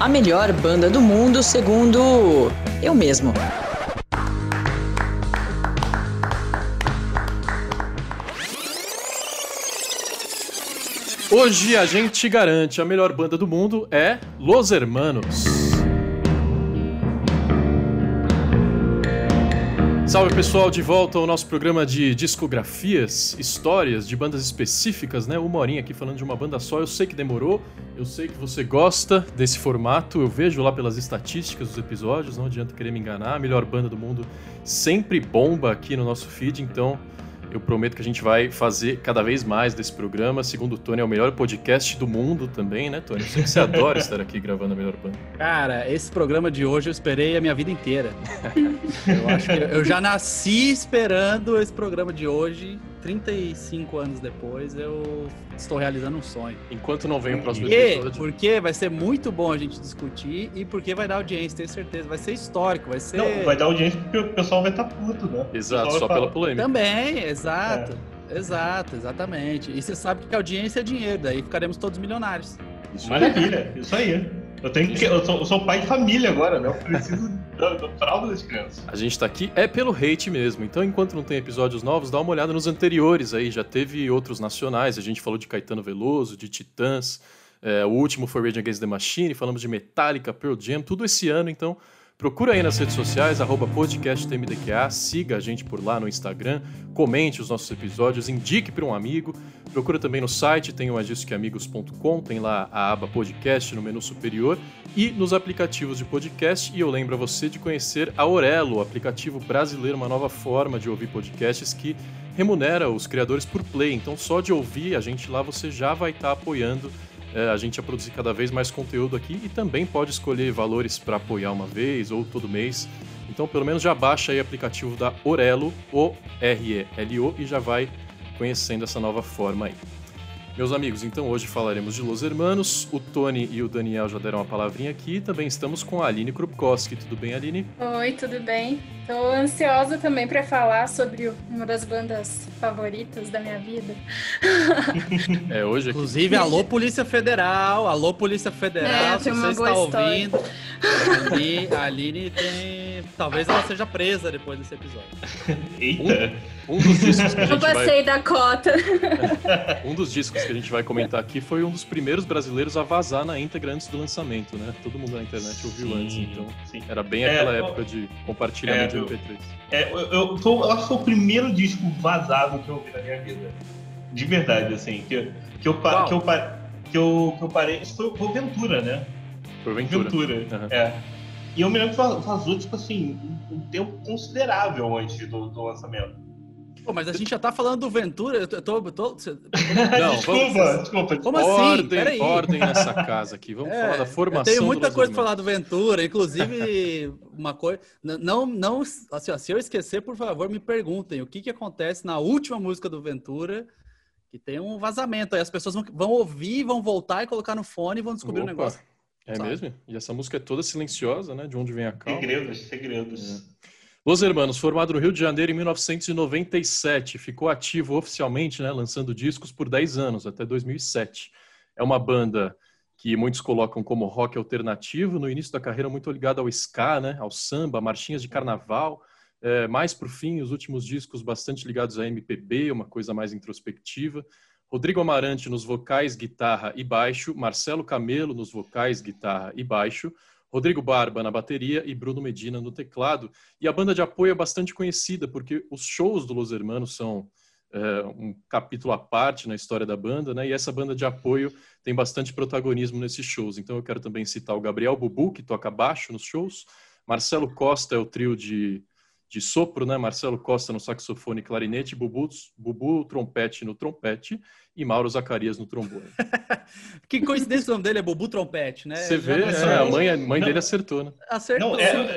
a melhor banda do mundo, segundo eu mesmo. Hoje a gente garante a melhor banda do mundo é Los Hermanos. Salve pessoal, de volta ao nosso programa de discografias, histórias de bandas específicas, né? Uma horinha aqui falando de uma banda só. Eu sei que demorou, eu sei que você gosta desse formato, eu vejo lá pelas estatísticas dos episódios, não adianta querer me enganar. A melhor banda do mundo sempre bomba aqui no nosso feed, então eu prometo que a gente vai fazer cada vez mais desse programa. Segundo o Tony, é o melhor podcast do mundo também, né, Tony? Eu sei que você adora estar aqui gravando a melhor banda. Cara, esse programa de hoje eu esperei a minha vida inteira. eu acho que eu já nasci esperando esse programa de hoje 35 anos depois, eu estou realizando um sonho. Enquanto não vem o próximo porque, episódio. Porque vai ser muito bom a gente discutir e porque vai dar audiência, tenho certeza. Vai ser histórico, vai ser. Não, vai dar audiência porque o pessoal vai estar tá puto, né? Exato, só pela polêmica. Também, exato. É. Exato, exatamente. E você sabe que a audiência é dinheiro, daí ficaremos todos milionários. Isso Maravilha, isso aí. Eu tenho que. Eu sou, eu sou pai de família agora, né? Eu preciso da fralda das crianças. A gente tá aqui é pelo hate mesmo. Então, enquanto não tem episódios novos, dá uma olhada nos anteriores aí. Já teve outros nacionais. A gente falou de Caetano Veloso, de Titãs. É, o último foi Rage Against the Machine. Falamos de Metallica, Pearl Jam, tudo esse ano. Então, Procura aí nas redes sociais, arroba podcasttmdqa, siga a gente por lá no Instagram, comente os nossos episódios, indique para um amigo. Procura também no site, tem o agiscoamigos.com, tem lá a aba podcast no menu superior e nos aplicativos de podcast. E eu lembro a você de conhecer a Orelo, aplicativo brasileiro, uma nova forma de ouvir podcasts que remunera os criadores por play. Então, só de ouvir a gente lá, você já vai estar tá apoiando é, a gente a produzir cada vez mais conteúdo aqui e também pode escolher valores para apoiar uma vez ou todo mês. Então, pelo menos já baixa aí o aplicativo da Orelo, O-R-E-L-O, e já vai conhecendo essa nova forma aí. Meus amigos, então hoje falaremos de Los Hermanos. O Tony e o Daniel já deram uma palavrinha aqui. Também estamos com a Aline Krupkowski. Tudo bem, Aline? Oi, tudo bem. Estou ansiosa também para falar sobre uma das bandas favoritas da minha vida. É, hoje aqui. Inclusive, alô Polícia Federal, alô Polícia Federal, é, se você está ouvindo. Ali, a Aline tem. Talvez ela seja presa depois desse episódio. Eita! Um, um dos discos que a gente Eu passei vai... da cota. um dos discos que a gente vai comentar aqui foi um dos primeiros brasileiros a vazar na íntegra antes do lançamento, né? Todo mundo na internet ouviu sim, antes, então sim. era bem é, aquela época de compartilhamento é, de MP3. É, eu, eu, tô, eu acho que foi o primeiro disco vazado que eu ouvi na minha vida. De verdade, assim. Que, que, eu, que, eu, que, eu, que eu parei. Isso foi o Ventura, né? Foi Ventura. Ventura, uhum. é. E eu me lembro que vazou, tipo assim, um tempo considerável antes do, do lançamento. Pô, mas a gente já tá falando do Ventura, eu tô... Eu tô, eu tô... Não, desculpa, vamos... desculpa. Como assim? Ordem, Peraí. ordem nessa casa aqui, vamos é, falar da formação Eu tenho muita coisa pra falar do Ventura, inclusive uma coisa... Não, não, assim, ó, se eu esquecer, por favor, me perguntem o que que acontece na última música do Ventura, que tem um vazamento, aí as pessoas vão, vão ouvir, vão voltar e colocar no fone e vão descobrir o um negócio. É sabe? mesmo? E essa música é toda silenciosa, né? De onde vem a calma. Segredos, segredos. É. Los Hermanos, formado no Rio de Janeiro em 1997, ficou ativo oficialmente, né, lançando discos por 10 anos, até 2007. É uma banda que muitos colocam como rock alternativo, no início da carreira muito ligada ao ska, né, ao samba, marchinhas de carnaval, é, mais para o fim, os últimos discos bastante ligados a MPB, uma coisa mais introspectiva. Rodrigo Amarante nos vocais, guitarra e baixo, Marcelo Camelo nos vocais, guitarra e baixo, Rodrigo Barba na bateria e Bruno Medina no teclado. E a banda de apoio é bastante conhecida, porque os shows do Los Hermanos são é, um capítulo à parte na história da banda, né? E essa banda de apoio tem bastante protagonismo nesses shows. Então eu quero também citar o Gabriel Bubu, que toca baixo nos shows. Marcelo Costa é o trio de de sopro, né? Marcelo Costa no saxofone e clarinete, Bubu, Bubu trompete no trompete e Mauro Zacarias no trombone. que coincidência o nome dele é Bubu Trompete, né? Você vê, é, a mãe, a mãe dele acertou, né? Acertou. Não, é,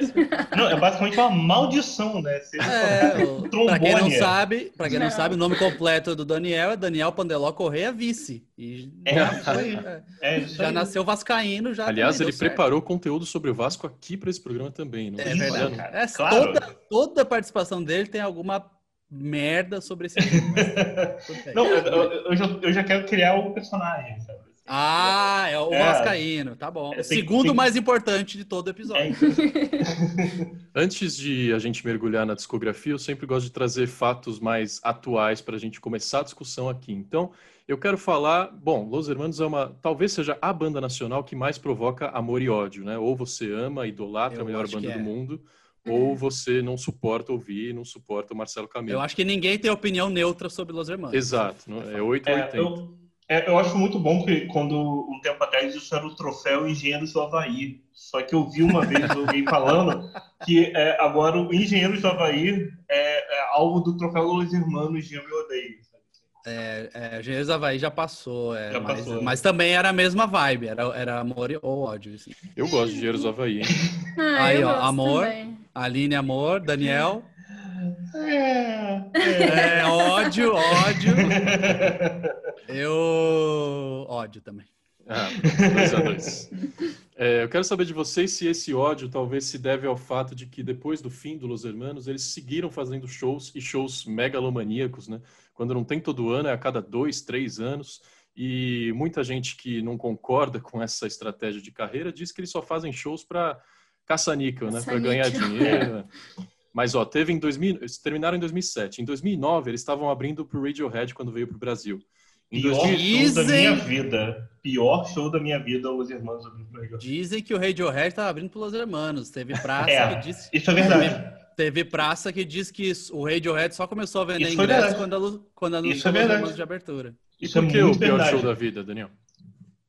não, é basicamente uma maldição, né? Você é, o, pra quem não sabe, para quem não, sabe, o nome completo do Daniel é Daniel Pandeló Correia Vice. E é, já, foi, é, é já nasceu vascaíno, já. Aliás, ele preparou conteúdo sobre o Vasco aqui para esse programa também. Não é verdade. É, claro. toda, toda participação dele tem alguma merda sobre esse Não, eu, eu, já, eu já quero criar o um personagem, sabe? Ah, é o É. Vascaíno, tá bom. É, Segundo tem- mais importante de todo É, episódio. Antes de a gente mergulhar na discografia, eu sempre gosto de trazer fatos mais atuais para a gente começar a discussão aqui. Então, eu quero falar, bom, Los Hermanos é uma, talvez seja a banda nacional que mais provoca amor e ódio, né? Ou você ama, idolatra Eu a melhor banda do é. mundo, ou você não suporta ouvir, não suporta o Marcelo Camelo. Eu acho que ninguém tem opinião neutra sobre Los Hermanos. Exato, é 8 ou É, 80. eu, é, eu acho muito bom que quando um tempo atrás isso era o troféu Engenheiros do Havaí. Só que eu vi uma vez alguém falando que é, agora o Engenheiros do Havaí é, é alvo do troféu Los Hermanos de Eu Me Odeio. É, é, Engenheiros do Havaí já passou, é, Já mas, passou. mas também era a mesma vibe, era, era amor ou ódio. assim. Eu gosto de Engenheiros do Havaí. hein? Ah, Aí, ó, amor. também. Aline, amor, Daniel, É, é, ódio, ódio. Eu ódio também. Ah, dois a dois. É, eu quero saber de vocês se esse ódio talvez se deve ao fato de que depois do fim do Los Hermanos, eles seguiram fazendo shows e shows megalomaníacos, né? Quando não tem todo ano, é a cada dois, três anos. E muita gente que não concorda com essa estratégia de carreira diz que eles só fazem shows para caça-níquel, né? Para ganhar dinheiro. Mas, ó, teve em 2000, eles terminaram em 2007. Em 2009, eles estavam abrindo pro Radiohead quando veio pro Brasil. Em Pior 2000 show da Dizem- minha vida. Pior show da minha vida, Os Irmãos abrindo pro Radiohead. Dizem que o Radiohead estava abrindo para Los Hermanos. Teve praça É. que disse Isso é verdade. Teve praça que diz que o Radiohead só começou a vender Isso é ingressos quando, anu- quando anunciou é os. Hermanos de abertura. E Isso é por que o pior verdade. show da vida, Daniel?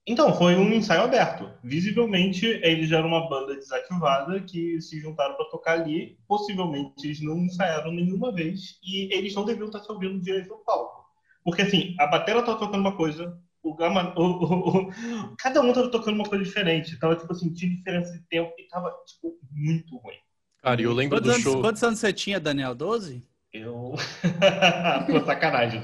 Então, foi um ensaio aberto. Visivelmente, eles eram uma banda desativada que se juntaram para tocar ali. Possivelmente, eles não ensaiaram nenhuma vez e eles não deviam estar se ouvindo direito no palco. Porque, assim, a batera tá tocando uma coisa, o gama, o, o- o- cada um tava tocando uma coisa diferente. Tava, tipo assim, tinha diferença de tempo e tava, tipo, muito ruim. Cara, eu lembro Quantos do anos, show. quantos anos você tinha, Daniel? 12? Eu. Pô, sacanagem.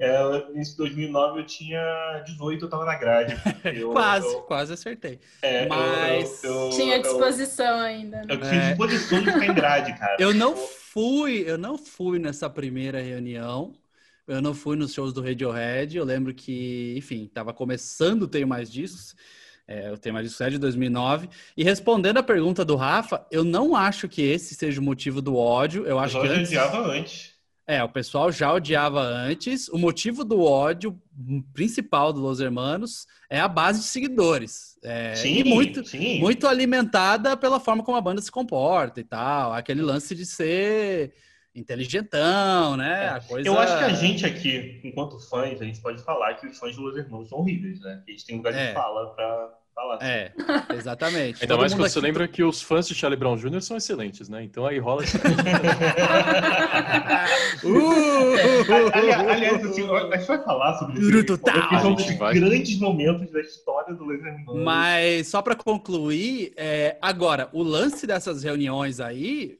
É, nesse 2009 eu tinha 18, eu tava na grade. Eu- quase, eu- quase acertei. é, Mas eu- eu- Tinha eu- disposição ainda. né? Eu tinha É. disposição de ficar em grade, cara. Eu não fui, eu não fui nessa primeira reunião. Eu não fui nos shows do Radiohead. Eu lembro que, enfim, estava começando o Tenho Mais Discos. É, o Tenho Mais Discos é de 2009. E respondendo a pergunta do Rafa, eu não acho que esse seja o motivo do ódio. Eu Eu acho já que antes... odiava antes. É, o pessoal já odiava antes. O motivo do ódio principal do Los Hermanos é a base de seguidores. É, sim, e muito, sim. muito alimentada pela forma como a banda se comporta e tal. Aquele lance de ser inteligentão, né? A coisa... É. Eu acho que a gente aqui, enquanto fãs, a gente pode falar que os fãs de Los Hermanos são horríveis, né? Eles têm lugar de É. fala pra falar. É, exatamente. Ainda Todo mais quando você aqui- lembra que os fãs de Charlie Brown Jr. são excelentes, né? Então aí rola esse... Uh! Aliás, aliás, assim, a gente vai falar sobre isso. Bruto porque são A gente dos vai. grandes momentos da história do Hermanos. Mas só para concluir, é, agora, o lance dessas reuniões aí,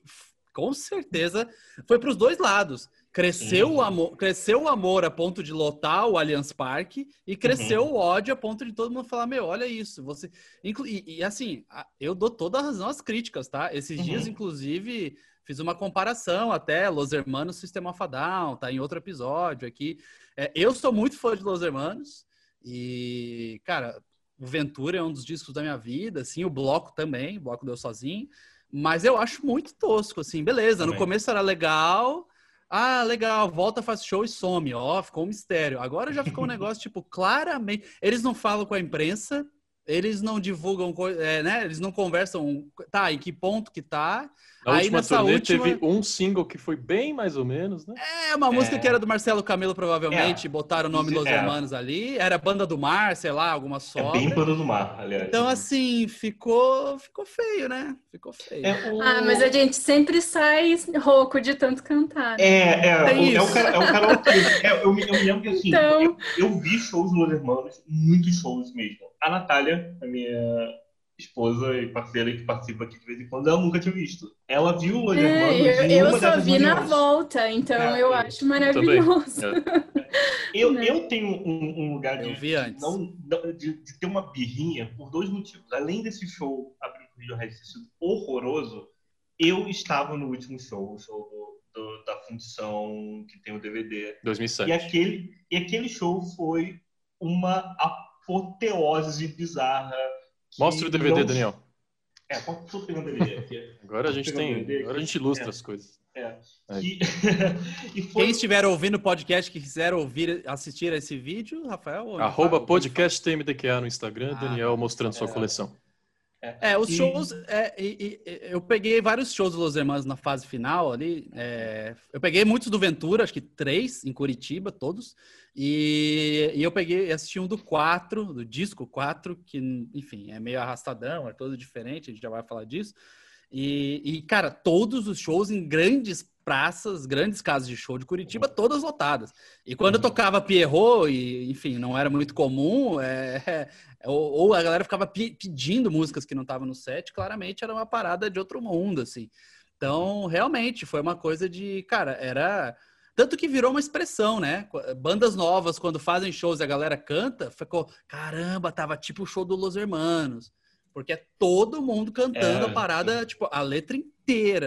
com certeza, foi para os dois lados. Cresceu, Sim. o amor, cresceu o amor a ponto de lotar o Allianz Parque e cresceu Uhum. o ódio a ponto de todo mundo falar: Meu, olha isso. Você... E, e, assim, eu dou toda a razão às críticas, tá? Esses Uhum. dias, inclusive, fiz uma comparação até Los Hermanos System of a Down, tá em outro episódio aqui. É, eu sou muito fã de Los Hermanos e, cara, o Ventura é um dos discos da minha vida, assim, o Bloco também, o Bloco deu sozinho, mas eu acho muito tosco, assim, beleza, no Também. começo era legal, ah, legal, volta, faz show e some, ó, ficou um mistério. Agora já ficou um negócio, tipo, claramente, eles não falam com a imprensa, eles não divulgam, é, né, eles não conversam, tá, em que ponto que tá, Na Aí última nessa turnê última- teve um single que foi bem mais ou menos, né? é uma música É. que era do Marcelo Camelo, provavelmente, botaram o nome dos É. Hermanos ali, era Banda do Mar, sei lá, alguma É sobra. bem pano do mar, aliás. Então, assim, ficou, ficou feio, né? Ficou feio. É o- Ah, mas a gente sempre sai rouco de tanto cantar. né? É, é, o, é, o, cara- é o. É, eu, me- eu me lembro que assim, Então- eu, eu vi shows do Los Hermanos, muitos shows mesmo. A Natália, a minha esposa e parceira que participa aqui de vez em quando, ela nunca tinha visto. Ela viu o Hermanos É, em eu, eu uma só vi na volta, então É, eu eu acho maravilhoso. É. Eu, né? eu tenho um, um lugar de, Eu não, de, de ter uma birrinha por dois motivos. Além desse show abrindo o Radiohead ter sido horroroso, eu estava no último show, o show do- do- da função que tem o DVD. 2007. E aquele, e aquele show foi uma, apoteose bizarra. Mostra o DVD, não- Daniel. É, pode tô pegando o DVD aqui. Agora a gente tem. Agora a gente ilustra É. as coisas. É. Aí. E, e foi Quem estiver ouvindo o podcast que quiser ouvir, assistir a esse vídeo, Rafael. Arroba fala? podcast TMDQA no Instagram, Ah, Daniel mostrando sua é. coleção. É, os E- shows. é, e- e- eu peguei vários shows do Los Hermanos na fase final ali. é, eu peguei muitos do Ventura, acho que três em Curitiba, todos. E, e eu peguei, assisti um do 4, do disco 4, que, enfim, é meio arrastadão, é todo diferente, a gente já vai falar disso. E, e, cara, todos os shows em grandes praças, grandes casas de show de Curitiba, todas lotadas. E quando Uhum. tocava Pierrot, e, enfim, não era muito comum, é, ou, ou a galera ficava pe- pedindo músicas que não estavam no set, claramente era uma parada de outro mundo, assim. Então, realmente, foi uma coisa de, cara, era. Tanto que virou uma expressão, né? Bandas novas, quando fazem shows e a galera canta, ficou, caramba, tava tipo o show do Los Hermanos. Porque é todo mundo cantando É, a parada, tipo, a letra inteira,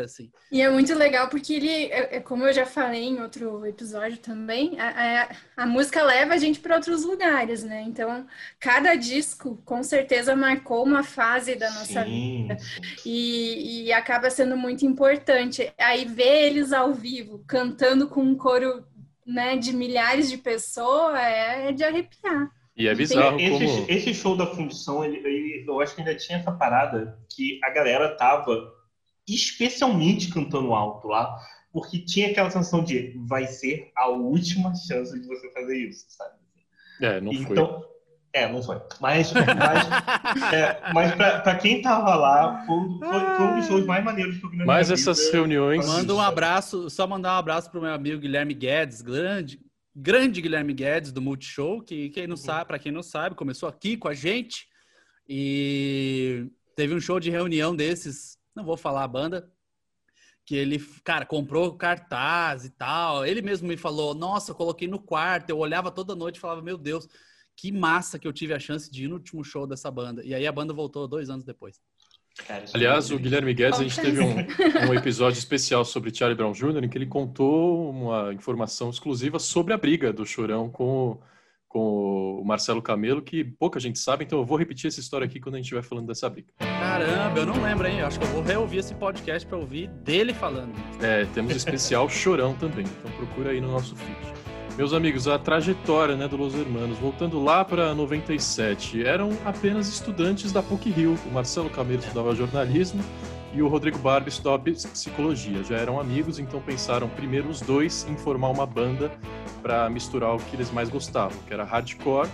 assim. E é muito legal porque ele, é- é como eu já falei em outro episódio também, a, a- a música leva a gente para outros lugares, né? Então, cada disco com certeza marcou uma fase da nossa vida. Sim, sim. E, e acaba sendo muito importante. Aí ver eles ao vivo cantando com um coro né, de milhares de pessoas é de arrepiar. E é bizarro Esse, como. esse show da fundição, ele, ele- eu acho que ainda tinha essa parada que a galera tava especialmente cantando alto lá, porque tinha aquela sensação de vai ser a última chance de você fazer isso, sabe? É, não foi. então, é, não foi. Mas, mas, é, mas pra, pra quem tava lá, foi, um- foi- foi um dos shows mais maneiros que eu vi na Mas essas vida. reuniões. Manda um abraço, só mandar um abraço pro meu amigo Guilherme Guedes, grande, grande Guilherme Guedes do Multishow, que quem não sabe, para quem não sabe, começou aqui com a gente e teve um show de reunião desses, não vou falar a banda, que ele, cara, comprou cartaz e tal. Ele mesmo me falou: "Nossa, eu coloquei no quarto, eu olhava toda noite e falava: "Meu Deus, que massa que eu tive a chance de ir no último show dessa banda". E aí a banda voltou dois anos depois. Cara, isso Aliás, é o Guilherme Guedes, a gente teve um, um episódio especial sobre Charlie Brown Jr., em que ele contou uma informação exclusiva sobre a briga do Chorão com, o- com o Marcelo Camelo, que pouca gente sabe, então eu vou repetir essa história aqui quando a gente estiver falando dessa briga. Caramba, eu não lembro, hein? Eu acho que eu vou reouvir esse podcast para ouvir dele falando. É, temos especial Chorão também, então procura aí no nosso feed. Meus amigos, a trajetória né, do Los Hermanos, voltando lá para 97, eram apenas estudantes da PUC-Rio. O Marcelo Camelo estudava jornalismo e o Rodrigo Barba estudava psicologia. Já eram amigos, então pensaram primeiro os dois em formar uma banda para misturar o que eles mais gostavam, que era hardcore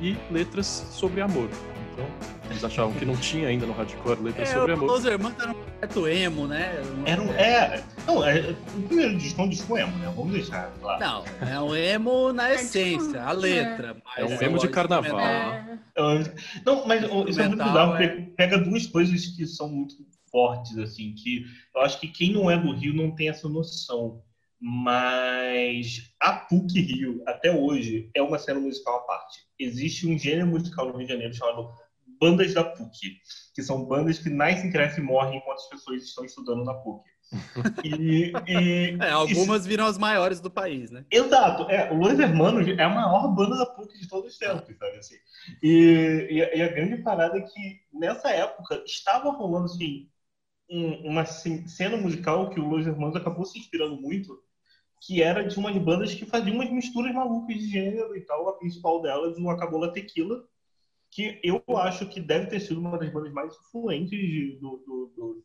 e letras sobre amor. Então, eles achavam que não tinha ainda no hardcore letras É, sobre amor. Los Hermanos era um emo, né? Era um, é, não, é, o primeiro disco é um disco emo, né? Vamos deixar claro. Não, é um emo na essência, a letra. É um emo de carnaval. É, Não, mas isso é muito é. porque pega duas coisas que são muito fortes, assim, que eu acho que quem não é do Rio não tem essa noção. Mas a PUC Rio, até hoje, é uma cena musical à parte. Existe um gênero musical no Rio de Janeiro chamado Bandas da PUC, que são bandas que nascem, crescem e morrem enquanto as pessoas estão estudando na PUC. E, e- É, algumas viram as maiores do país, né? Exato, é, o Los Hermanos é a maior banda da PUC de todos os tempos, sabe assim? E, e a- e a grande parada é que nessa época estava rolando assim um- uma ce- cena musical que o Los Hermanos acabou se inspirando muito, que era de umas bandas que faziam umas misturas malucas de gênero e tal. A principal delas, o Acabola Tequila, que eu acho que deve ter sido uma das bandas mais influentes de- do, do, do,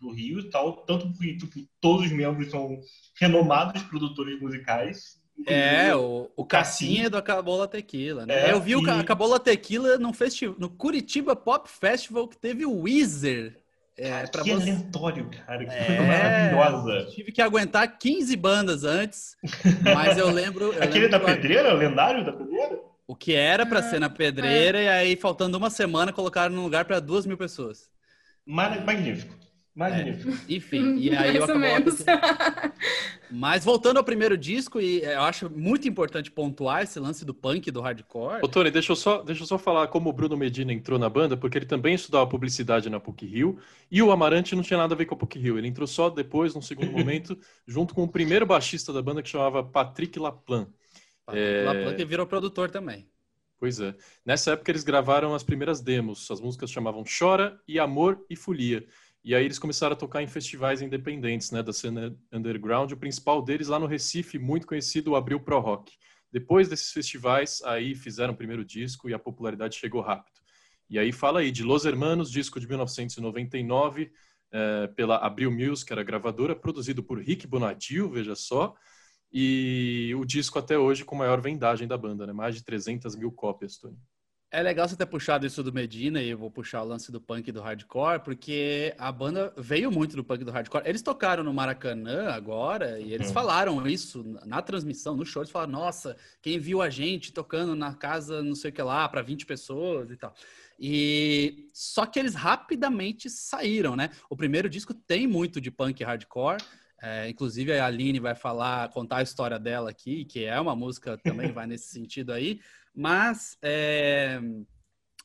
do- Rio e tal, tanto porque tipo, todos os membros são renomados produtores musicais. É, o, o Cassim. Cassinha do Acabola Tequila, né? É, Eu vi o e- Acabola Tequila no, festi no Curitiba Pop Festival que teve o Weezer. É, Cara, pra que você... aleatório, cara. Que É, coisa maravilhosa. Tive que aguentar 15 bandas antes, mas eu lembro. eu Aquele lembro da que pedreira, o lendário da pedreira? O que era pra Ah, ser na pedreira, e aí, faltando uma semana, colocaram no lugar pra duas mil pessoas. Mara- Magnífico. Magnífico. Enfim, e aí eu menos. Mas voltando ao primeiro disco, e eu acho muito importante pontuar esse lance do punk, do hardcore. Ô, Tony, deixa eu, só, deixa eu só falar como o Bruno Medina entrou na banda, porque ele também estudava publicidade na PUC Rio, e o Amarante não tinha nada a ver com a PUC Rio. Ele entrou só depois, num segundo momento, junto com o primeiro baixista da banda, que chamava Patrick Laplan. Patrick É. Laplan, que virou produtor também. Pois é. Nessa época eles gravaram as primeiras demos. As músicas chamavam Chora e Amor e Folia. E aí eles começaram a tocar em festivais independentes, né, da cena underground. O principal deles lá no Recife, muito conhecido, o Abril Pro Rock. Depois desses festivais, aí fizeram o primeiro disco e a popularidade chegou rápido. E aí fala aí de Los Hermanos, disco de 1999, é, pela Abril Music, que era gravadora, produzido por Rick Bonadio, veja só. E o disco até hoje com maior vendagem da banda, né? Mais de 300 mil cópias, Tony. É legal você ter puxado isso do Medina e eu vou puxar o lance do punk e do hardcore, porque a banda veio muito do punk e do hardcore. Eles tocaram no Maracanã agora e eles uhum. falaram isso na transmissão, no show. Eles falaram: nossa, quem viu a gente tocando na casa, não sei o que lá, para 20 pessoas e tal. E só que eles rapidamente saíram, né? O primeiro disco tem muito de punk e hardcore. É, inclusive a Aline vai falar, contar a história dela aqui, que é uma música também vai nesse sentido aí. Mas é,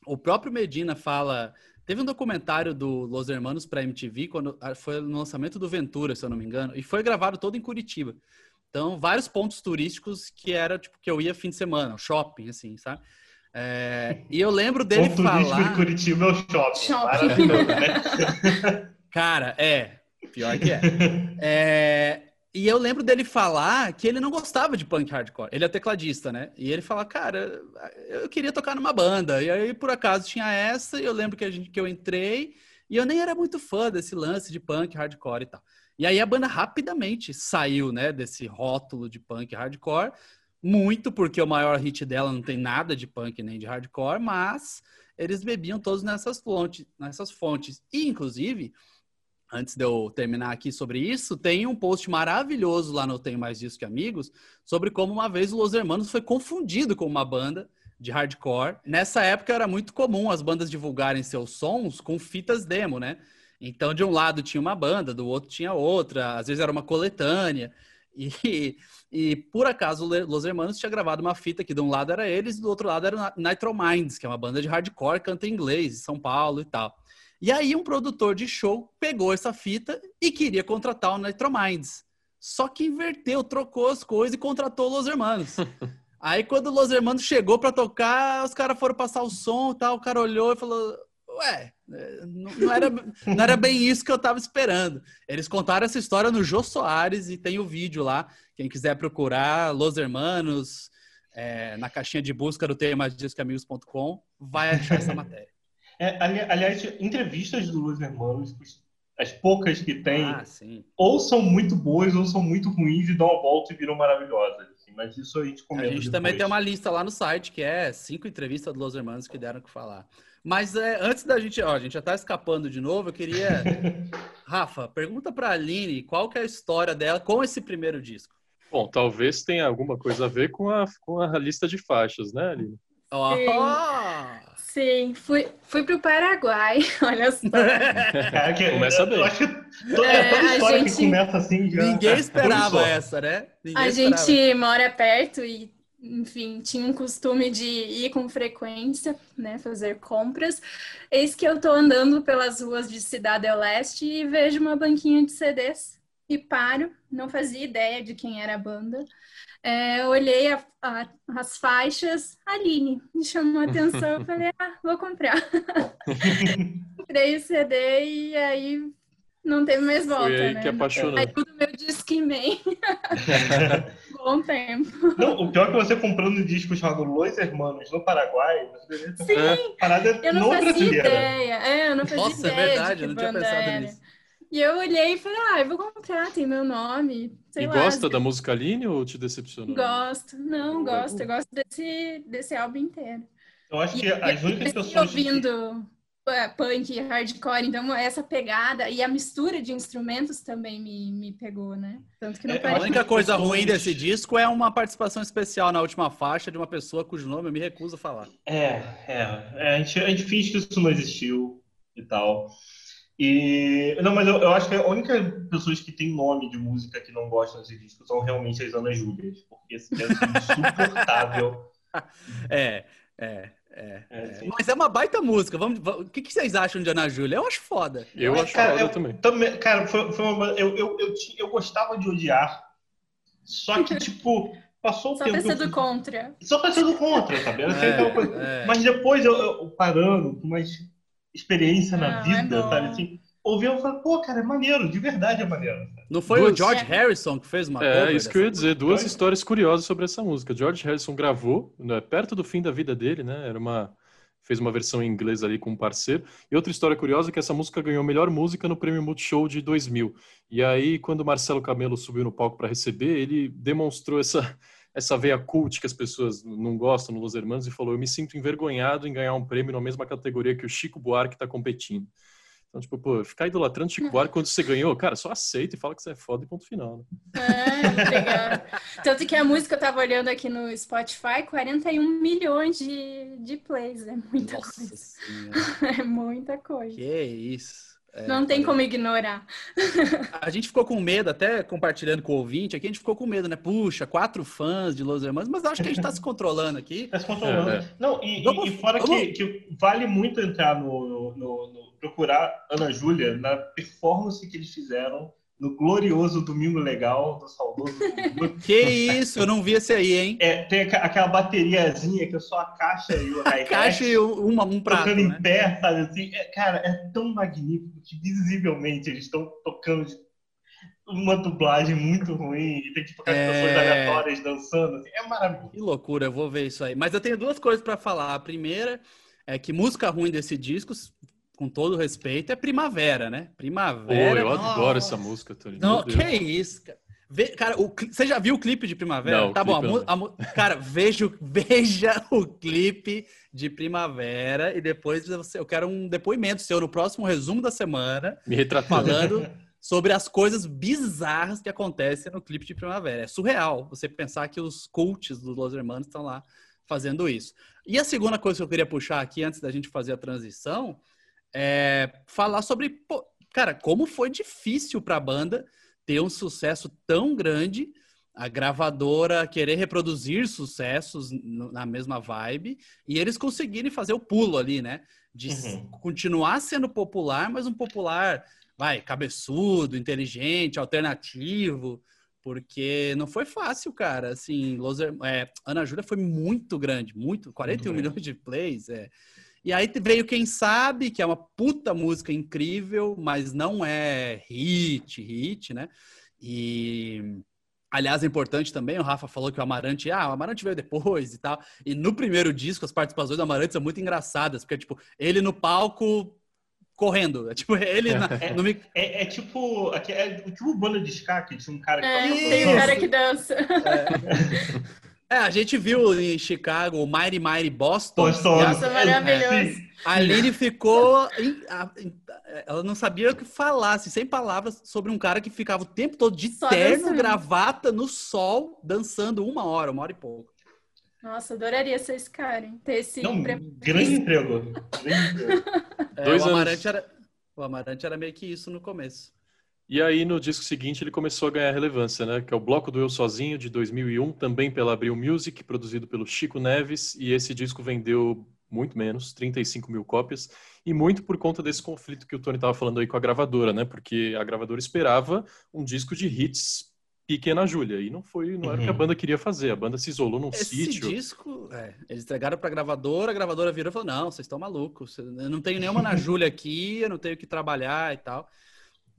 o próprio Medina fala. Teve um documentário do Los Hermanos para MTV, quando ah, foi no lançamento do Ventura, se eu não me engano, e foi gravado todo em Curitiba. Então, vários pontos turísticos que era tipo que eu ia fim de semana, shopping, assim, sabe? É, e eu lembro dele Ponto falar. Turístico em Curitiba é o shopping. shopping. né? Cara, é. Pior que é. é. E eu lembro dele falar que ele não gostava de punk hardcore. Ele é tecladista, né? E ele fala, cara, eu queria tocar numa banda. E aí, por acaso, tinha essa, e eu lembro que, a gente, que eu entrei, e eu nem era muito fã desse lance de punk hardcore e tal. E aí a banda rapidamente saiu, né, desse rótulo de punk hardcore, muito porque o maior hit dela não tem nada de punk nem de hardcore, mas eles bebiam todos nessas fontes, nessas fontes. E, inclusive, antes de eu terminar aqui sobre isso, tem um post maravilhoso lá no Tenho Mais Disso Que Amigos sobre como uma vez o Los Hermanos foi confundido com uma banda de hardcore. Nessa época era muito comum as bandas divulgarem seus sons com fitas demo, né? Então, de um lado tinha uma banda, do outro tinha outra, às vezes era uma coletânea. E, e por acaso, Los Hermanos tinha gravado uma fita que de um lado era eles e do outro lado era Nitro Minds, que é uma banda de hardcore, canta em inglês, São Paulo e tal. E aí um produtor de show pegou essa fita e queria contratar o Nitro Minds. Só que inverteu, trocou as coisas e contratou Los Hermanos. aí quando Los Hermanos chegou para tocar, os caras foram passar o som tal, o cara olhou e falou: "Ué, não era, não era bem isso que eu tava esperando". Eles contaram essa história no Jô Soares e tem o vídeo lá, quem quiser procurar Los Hermanos é, na caixinha de busca do temasdiscamigos.com, vai achar essa matéria. É, ali, aliás, entrevistas do Los Hermanos, as poucas que tem, ah, ou são muito boas ou são muito ruins e dão a volta e viram maravilhosas. Assim, mas isso a gente comenta A gente depois. também tem uma lista lá no site que é cinco entrevistas do Los Hermanos que deram que falar. Mas é, antes da gente, ó, a gente já tá escapando de novo, eu queria... Rafa, pergunta pra Aline qual que é a história dela com esse primeiro disco. Bom, talvez tenha alguma coisa a ver com a, com a lista de faixas, né, Aline? Oh! Sim, fui, fui para o Paraguai, olha só. Cara, que, começa bem. Toda, é, toda história gente, que começa assim já... Ninguém esperava essa, né? Ninguém a esperava. gente mora perto e, enfim, tinha um costume de ir com frequência, né, fazer compras. Eis que eu estou andando pelas ruas de Cidade Leste e vejo uma banquinha de CDs e paro, não fazia ideia de quem era a banda. É, olhei a, a, as faixas, Aline, me chamou a atenção, eu falei, ah, vou comprar. Comprei o CD e aí não teve mais volta, Foi aí né? que apaixonou. Aí tudo meu Discman. Bom tempo. Não, o pior é que você comprando um disco chamado Los Hermanos no Paraguai, você Sim, parada eu não fazia brasileira. ideia. É, eu não fazia Nossa, é ideia. Nossa, é verdade, eu não tinha pensado era. nisso. E eu olhei e falei, ah, eu vou comprar, tem meu nome. Sei e lá, gosta da música Aline ou te decepcionou? Gosto, não, gosto. Eu gosto desse, desse álbum inteiro. Eu acho que e, as únicas pessoas. ouvindo que... punk, hardcore, então essa pegada e a mistura de instrumentos também me, me pegou, né? Tanto que não é, A única coisa ruim desse disco é uma participação especial na última faixa de uma pessoa cujo nome eu me recuso a falar. É, é. é a, gente, a gente finge que isso não existiu e tal. E, não, mas eu, eu, acho que a única pessoas que tem nome de música que não gostam desse disco são realmente as Ana Júlias, porque esse é insuportável. é, é, é, é. Mas é uma baita música. Vamos, vamos, o que, que vocês acham de Ana Júlia? Eu acho foda. Eu, eu acho cara, foda eu, também. também. Cara, foi, foi uma, eu, eu, eu, eu, gostava de odiar, só que, tipo, passou o Só tempo. ter sido contra. Só ter sido contra, sabe? Coisa. é. Mas depois eu, eu parando mais experiência na Não, é vida, bom. sabe? Assim, ouvi eu falei, pô, cara, é maneiro, de verdade é maneiro. Não foi Duas- o George É. Harrison que fez uma É, cover isso que eu ia dizer. Duas Olha. histórias curiosas sobre essa música. George Harrison gravou, né, perto do fim da vida dele, né? Era uma fez uma versão em inglês ali com um parceiro. E outra história curiosa é que essa música ganhou melhor música no Prêmio Multishow de 2000. E aí, quando o Marcelo Camelo subiu no palco para receber, ele demonstrou essa essa veia cult que as pessoas não gostam no Los Hermanos e falou: "Eu me sinto envergonhado em ganhar um prêmio na mesma categoria que o Chico Buarque está competindo". Então, tipo, pô, ficar idolatrando Chico Buarque quando você ganhou, cara, só aceita e fala que você é foda e ponto final, né? É, obrigada. Tanto que a música eu tava olhando aqui no Spotify, 41 milhões de, de plays. É muita Nossa coisa. senhora. É muita coisa. Que isso. É, Não tem como ignorar. A gente ficou com medo, até compartilhando com o ouvinte aqui, a gente ficou com medo, né? Puxa, quatro fãs de Los Hermanos, mas acho que a gente tá se controlando aqui. Tá se controlando. É, é. Não, e, Vamos- e fora vamos- que, que vale muito entrar no, no- no- procurar Ana Júlia na performance que eles fizeram no glorioso Domingo Legal do saudoso. Que isso, eu não vi esse aí, hein? é, tem aquela bateriazinha que é só a caixa e o hi-hat. Caixa e um, uma- um prato, tocando em né? pé, sabe assim? É, cara, é tão magnífico que visivelmente eles estão tocando uma dublagem muito ruim e tem tipo aquelas É. pessoas aleatórias dançando, assim, é maravilhoso. Que loucura, eu vou ver isso aí. Mas eu tenho duas coisas pra falar. A primeira é que música ruim desse disco, com todo respeito, é Primavera, né? Pô, Primavera. eu adoro nossa. essa música, Tony. Não, que isso, cara. Vê- cara, o você já viu o clipe de Primavera? Não, o tá bom, a eu não. a cara, veja, o- veja o clipe de Primavera e depois você, eu quero um depoimento seu no próximo resumo da semana, Me retratando. falando sobre as coisas bizarras que acontecem no clipe de Primavera. É surreal você pensar que os cults dos Los Hermanos estão lá fazendo isso. E a segunda coisa que eu queria puxar aqui antes da gente fazer a transição é falar sobre, pô, cara, como foi difícil para a banda ter um sucesso tão grande, a gravadora querer reproduzir sucessos na mesma vibe e eles conseguirem fazer o pulo ali, né? De Uhum. continuar sendo popular, mas um popular, vai, cabeçudo, inteligente, alternativo, porque não foi fácil, cara. Assim, Los é, Ana Júlia foi muito grande, muito, 41 Muito milhões de plays, é. E aí veio Quem Sabe, que é uma puta música incrível, mas não é hit, hit, né? E aliás, é importante também, o Rafa falou que o Amarante, ah, o Amarante veio depois e tal. E no primeiro disco, as participações do Amarante são muito engraçadas, porque tipo, ele no palco correndo, é tipo, ele na, no mic- É, é tipo, aqui- é tipo banda de ska, que tinha um cara que É, tem dançando. cara que dança. É, a gente viu em Chicago o Mighty Mighty Boston. Boston. Nossa, maravilhoso. A Aline ficou. em- a- em- ela não sabia o que falar, assim, sem palavras, sobre um cara que ficava o tempo todo de Só terno, dançando. gravata, no sol, dançando uma hora, uma hora e pouco. Nossa, adoraria ser esse cara, hein? Ter esse Não, pre- grande emprego. Grande emprego. É, Dois o, anos. Amarante era, o Amarante era meio que isso no começo. E aí, no disco seguinte, ele começou a ganhar relevância, né? Que é o Bloco do Eu Sozinho, de 2001, também pela Abril Music, produzido pelo Chico Neves. E esse disco vendeu muito menos, 35 mil cópias. E muito por conta desse conflito que o Tony estava falando aí com a gravadora, né? Porque a gravadora esperava um disco de hits Pequena Júlia. E não foi, não era o que a Uhum. banda queria fazer. A banda se isolou num Esse sítio. disco, é, eles entregaram pra gravadora, a gravadora virou e falou: não, vocês estão malucos, eu não tenho nenhuma na Júlia aqui, eu não tenho que trabalhar e tal.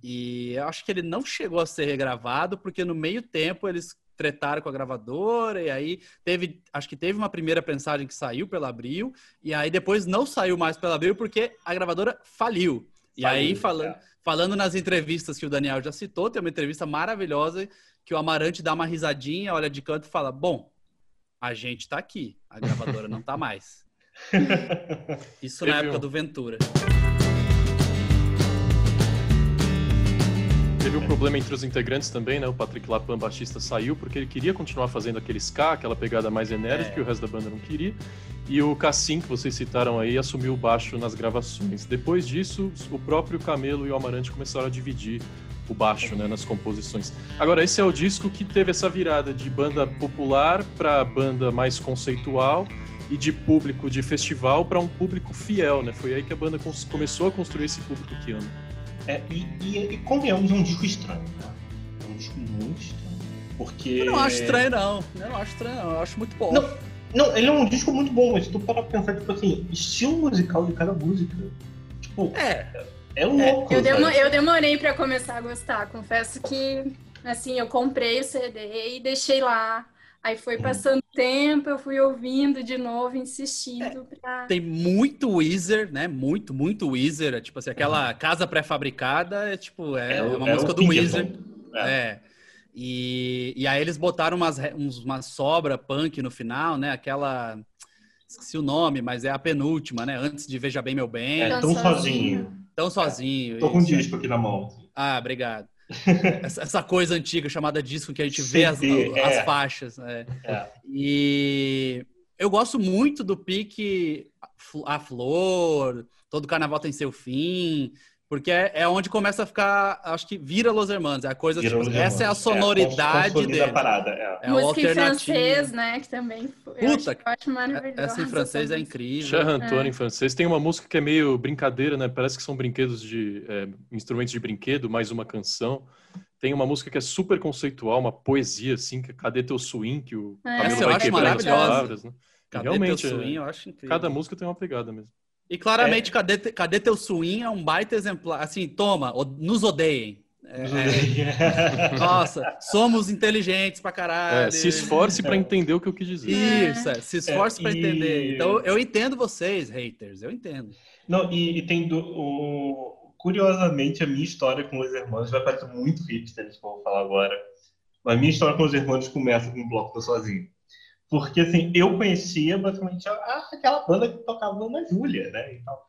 E eu acho que ele não chegou a ser regravado, porque no meio tempo eles tretaram com a gravadora, e aí teve, acho que teve uma primeira prensagem que saiu pela Abril, e aí depois não saiu mais pela Abril porque a gravadora faliu. E aí, Faliu, falando, é. falando nas entrevistas que o Daniel já citou, tem uma entrevista maravilhosa que o Amarante dá uma risadinha, olha de canto e fala: Bom, a gente tá aqui, a gravadora não tá mais. Isso na época do Ventura. Teve um problema entre os integrantes também, né? O Patrick Lapan, baixista, saiu porque ele queria continuar fazendo aquele ska, aquela pegada mais enérgica, É. que o resto da banda não queria. E o Cassim, que vocês citaram aí, assumiu o baixo nas gravações. Depois disso, o próprio Camelo e o Amarante começaram a dividir o baixo, né, nas composições. Agora, esse é o disco que teve essa virada de banda popular para banda mais conceitual e de público de festival para um público fiel, né? Foi aí que a banda começou a construir esse público que ama. É, e, e, e convenhamos, é um disco estranho, tá? É um disco muito estranho. Porque. Eu não acho estranho, não. Eu não acho estranho, não. Eu acho muito bom. Não, não, ele é um disco muito bom, mas se tu parar pra pensar, tipo assim, estilo musical de cada música. Tipo, É, é louco. Eu, demo- eu demorei pra começar a gostar. Confesso que, assim, eu comprei o CD e deixei lá. Aí foi passando tempo, eu fui ouvindo de novo, insistindo pra... tem muito Weezer, né? Muito, muito Weezer. É, tipo assim, aquela casa pré-fabricada é tipo, é, o- uma é música do. Weezer. É. É. E, e aí eles botaram umas, uns, uma sobra punk no final, né? Aquela. Esqueci o nome, mas é a penúltima, né? Antes de Veja Bem Meu Bem. É, Tão tão sozinho. Tão sozinho. Tô com um disco aqui na mão. Ah, obrigado. essa, essa coisa antiga chamada disco que a gente vê as, CD, as é. faixas. né? É. E eu gosto muito do pique A Flor, Todo Carnaval tem seu fim, porque é, é onde começa a ficar, acho que vira Los Hermanos. É a coisa, tipo, essa é a Hermanos. sonoridade consolida dele. a parada, é. É o Música em francês, né? Que também foi, eu Puta, acho, eu acho maravilhosa. Essa em francês é incrível. Cher Antônio em francês. Tem uma música que é meio brincadeira, né? Parece que são brinquedos de é, instrumentos de brinquedo, mais uma canção. Tem uma música que é super conceitual, uma poesia assim, que é Cadê teu swing, que o É, Camilo essa eu vai acho quebrando as maravilhosa. palavras, né? Cadê realmente, teu é, swing? Eu acho incrível. cada música tem uma pegada mesmo. E claramente, cadê, Te- cadê teu swing é um baita exemplar. Assim, toma, o- nos odeiem. É, é, nossa, somos inteligentes pra caralho. É, se esforce pra entender o que eu quis dizer. Isso, é, se esforce É, pra e- entender. Então, eu entendo vocês, haters, eu entendo. Não, e, e tem do, o, curiosamente a minha história com os irmãos vai parecer muito hipster, isso que eu vou falar agora. Mas a minha história com os irmãos começa com o bloco do sozinho. Porque assim, eu conhecia basicamente a- aquela banda que tocava na Júlia, né? E, tal.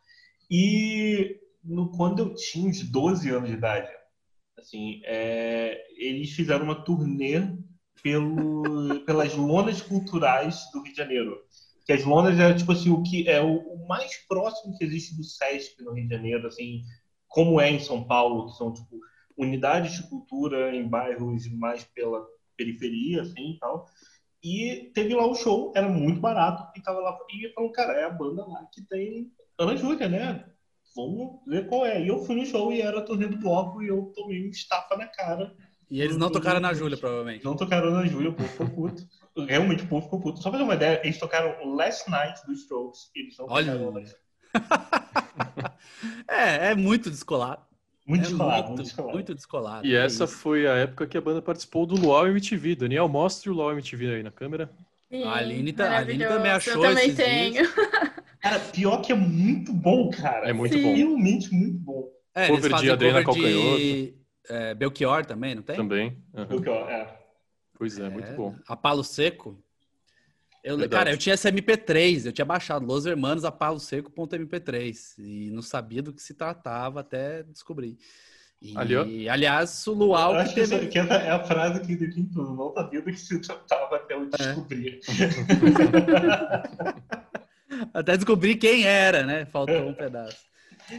e no, quando eu tinha uns 12 anos de idade, assim, é, eles fizeram uma turnê pelo, pelas lonas culturais do Rio de Janeiro. Que as lonas é tipo assim, o que é o, o mais próximo que existe do Sesc no Rio de Janeiro, assim, como é em São Paulo, que são tipo unidades de cultura em bairros mais pela periferia, assim, e tal. E teve lá o show, era muito barato, e tava lá e falou, cara, é a banda lá que tem Ana Júlia, né? Vamos ver qual é. E eu fui no show e era a turnê do bloco e eu tomei um estapa na cara. E eles não tocaram na Júlia, provavelmente. Não tocaram na Júlia, o povo ficou puto. Realmente o povo ficou puto. Só pra ter uma ideia, eles tocaram Last Night dos Strokes. Eles não Olha. É, é muito descolado. Muito é descolado, muito, muito descolado. muito descolado. E é essa isso. foi a época que a banda participou do Luau MTV. Daniel, mostre o Luau MTV aí na câmera. Sim, A Aline tá- a Aline também achou Eu também esses tenho. Cara, pior que é muito bom, cara. É muito Sim. bom. Realmente muito bom. É, cover de Adriana cover de, Calcanhoto. é, Belchior também, não tem? Também. Que, ó, é. Pois é, muito bom. A Palo Seco. Eu, Verdade. cara, eu tinha esse MP3, eu tinha baixado Los Hermanos a Palo Seco.mp3 e não sabia do que se tratava até descobrir. E, Ali, aliás, o Luau Eu que acho que, teve. essa, que essa é a frase que define tudo. Não sabia do que se tratava até eu descobrir. Até descobrir quem era, né? Faltou um pedaço.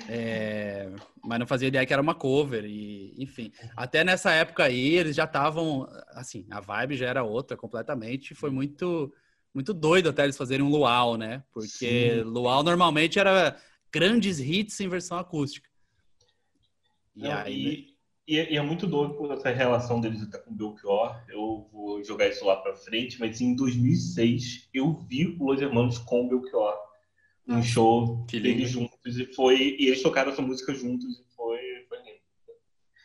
É, mas não fazia ideia que era uma cover, e enfim. Até nessa época aí, eles já estavam. Assim, a vibe já era outra completamente. Foi muito, muito doido até eles fazerem um luau, né? Porque Sim. luau normalmente era grandes hits em versão acústica. E Não, aí. e, e- e é muito doido essa relação deles até com o Belchior. Eu vou jogar isso lá pra frente, mas em 2006 eu vi o Los Hermanos com o Belchior. Um show Que deles juntos e foi. E eles tocaram essa música juntos e foi, foi lindo.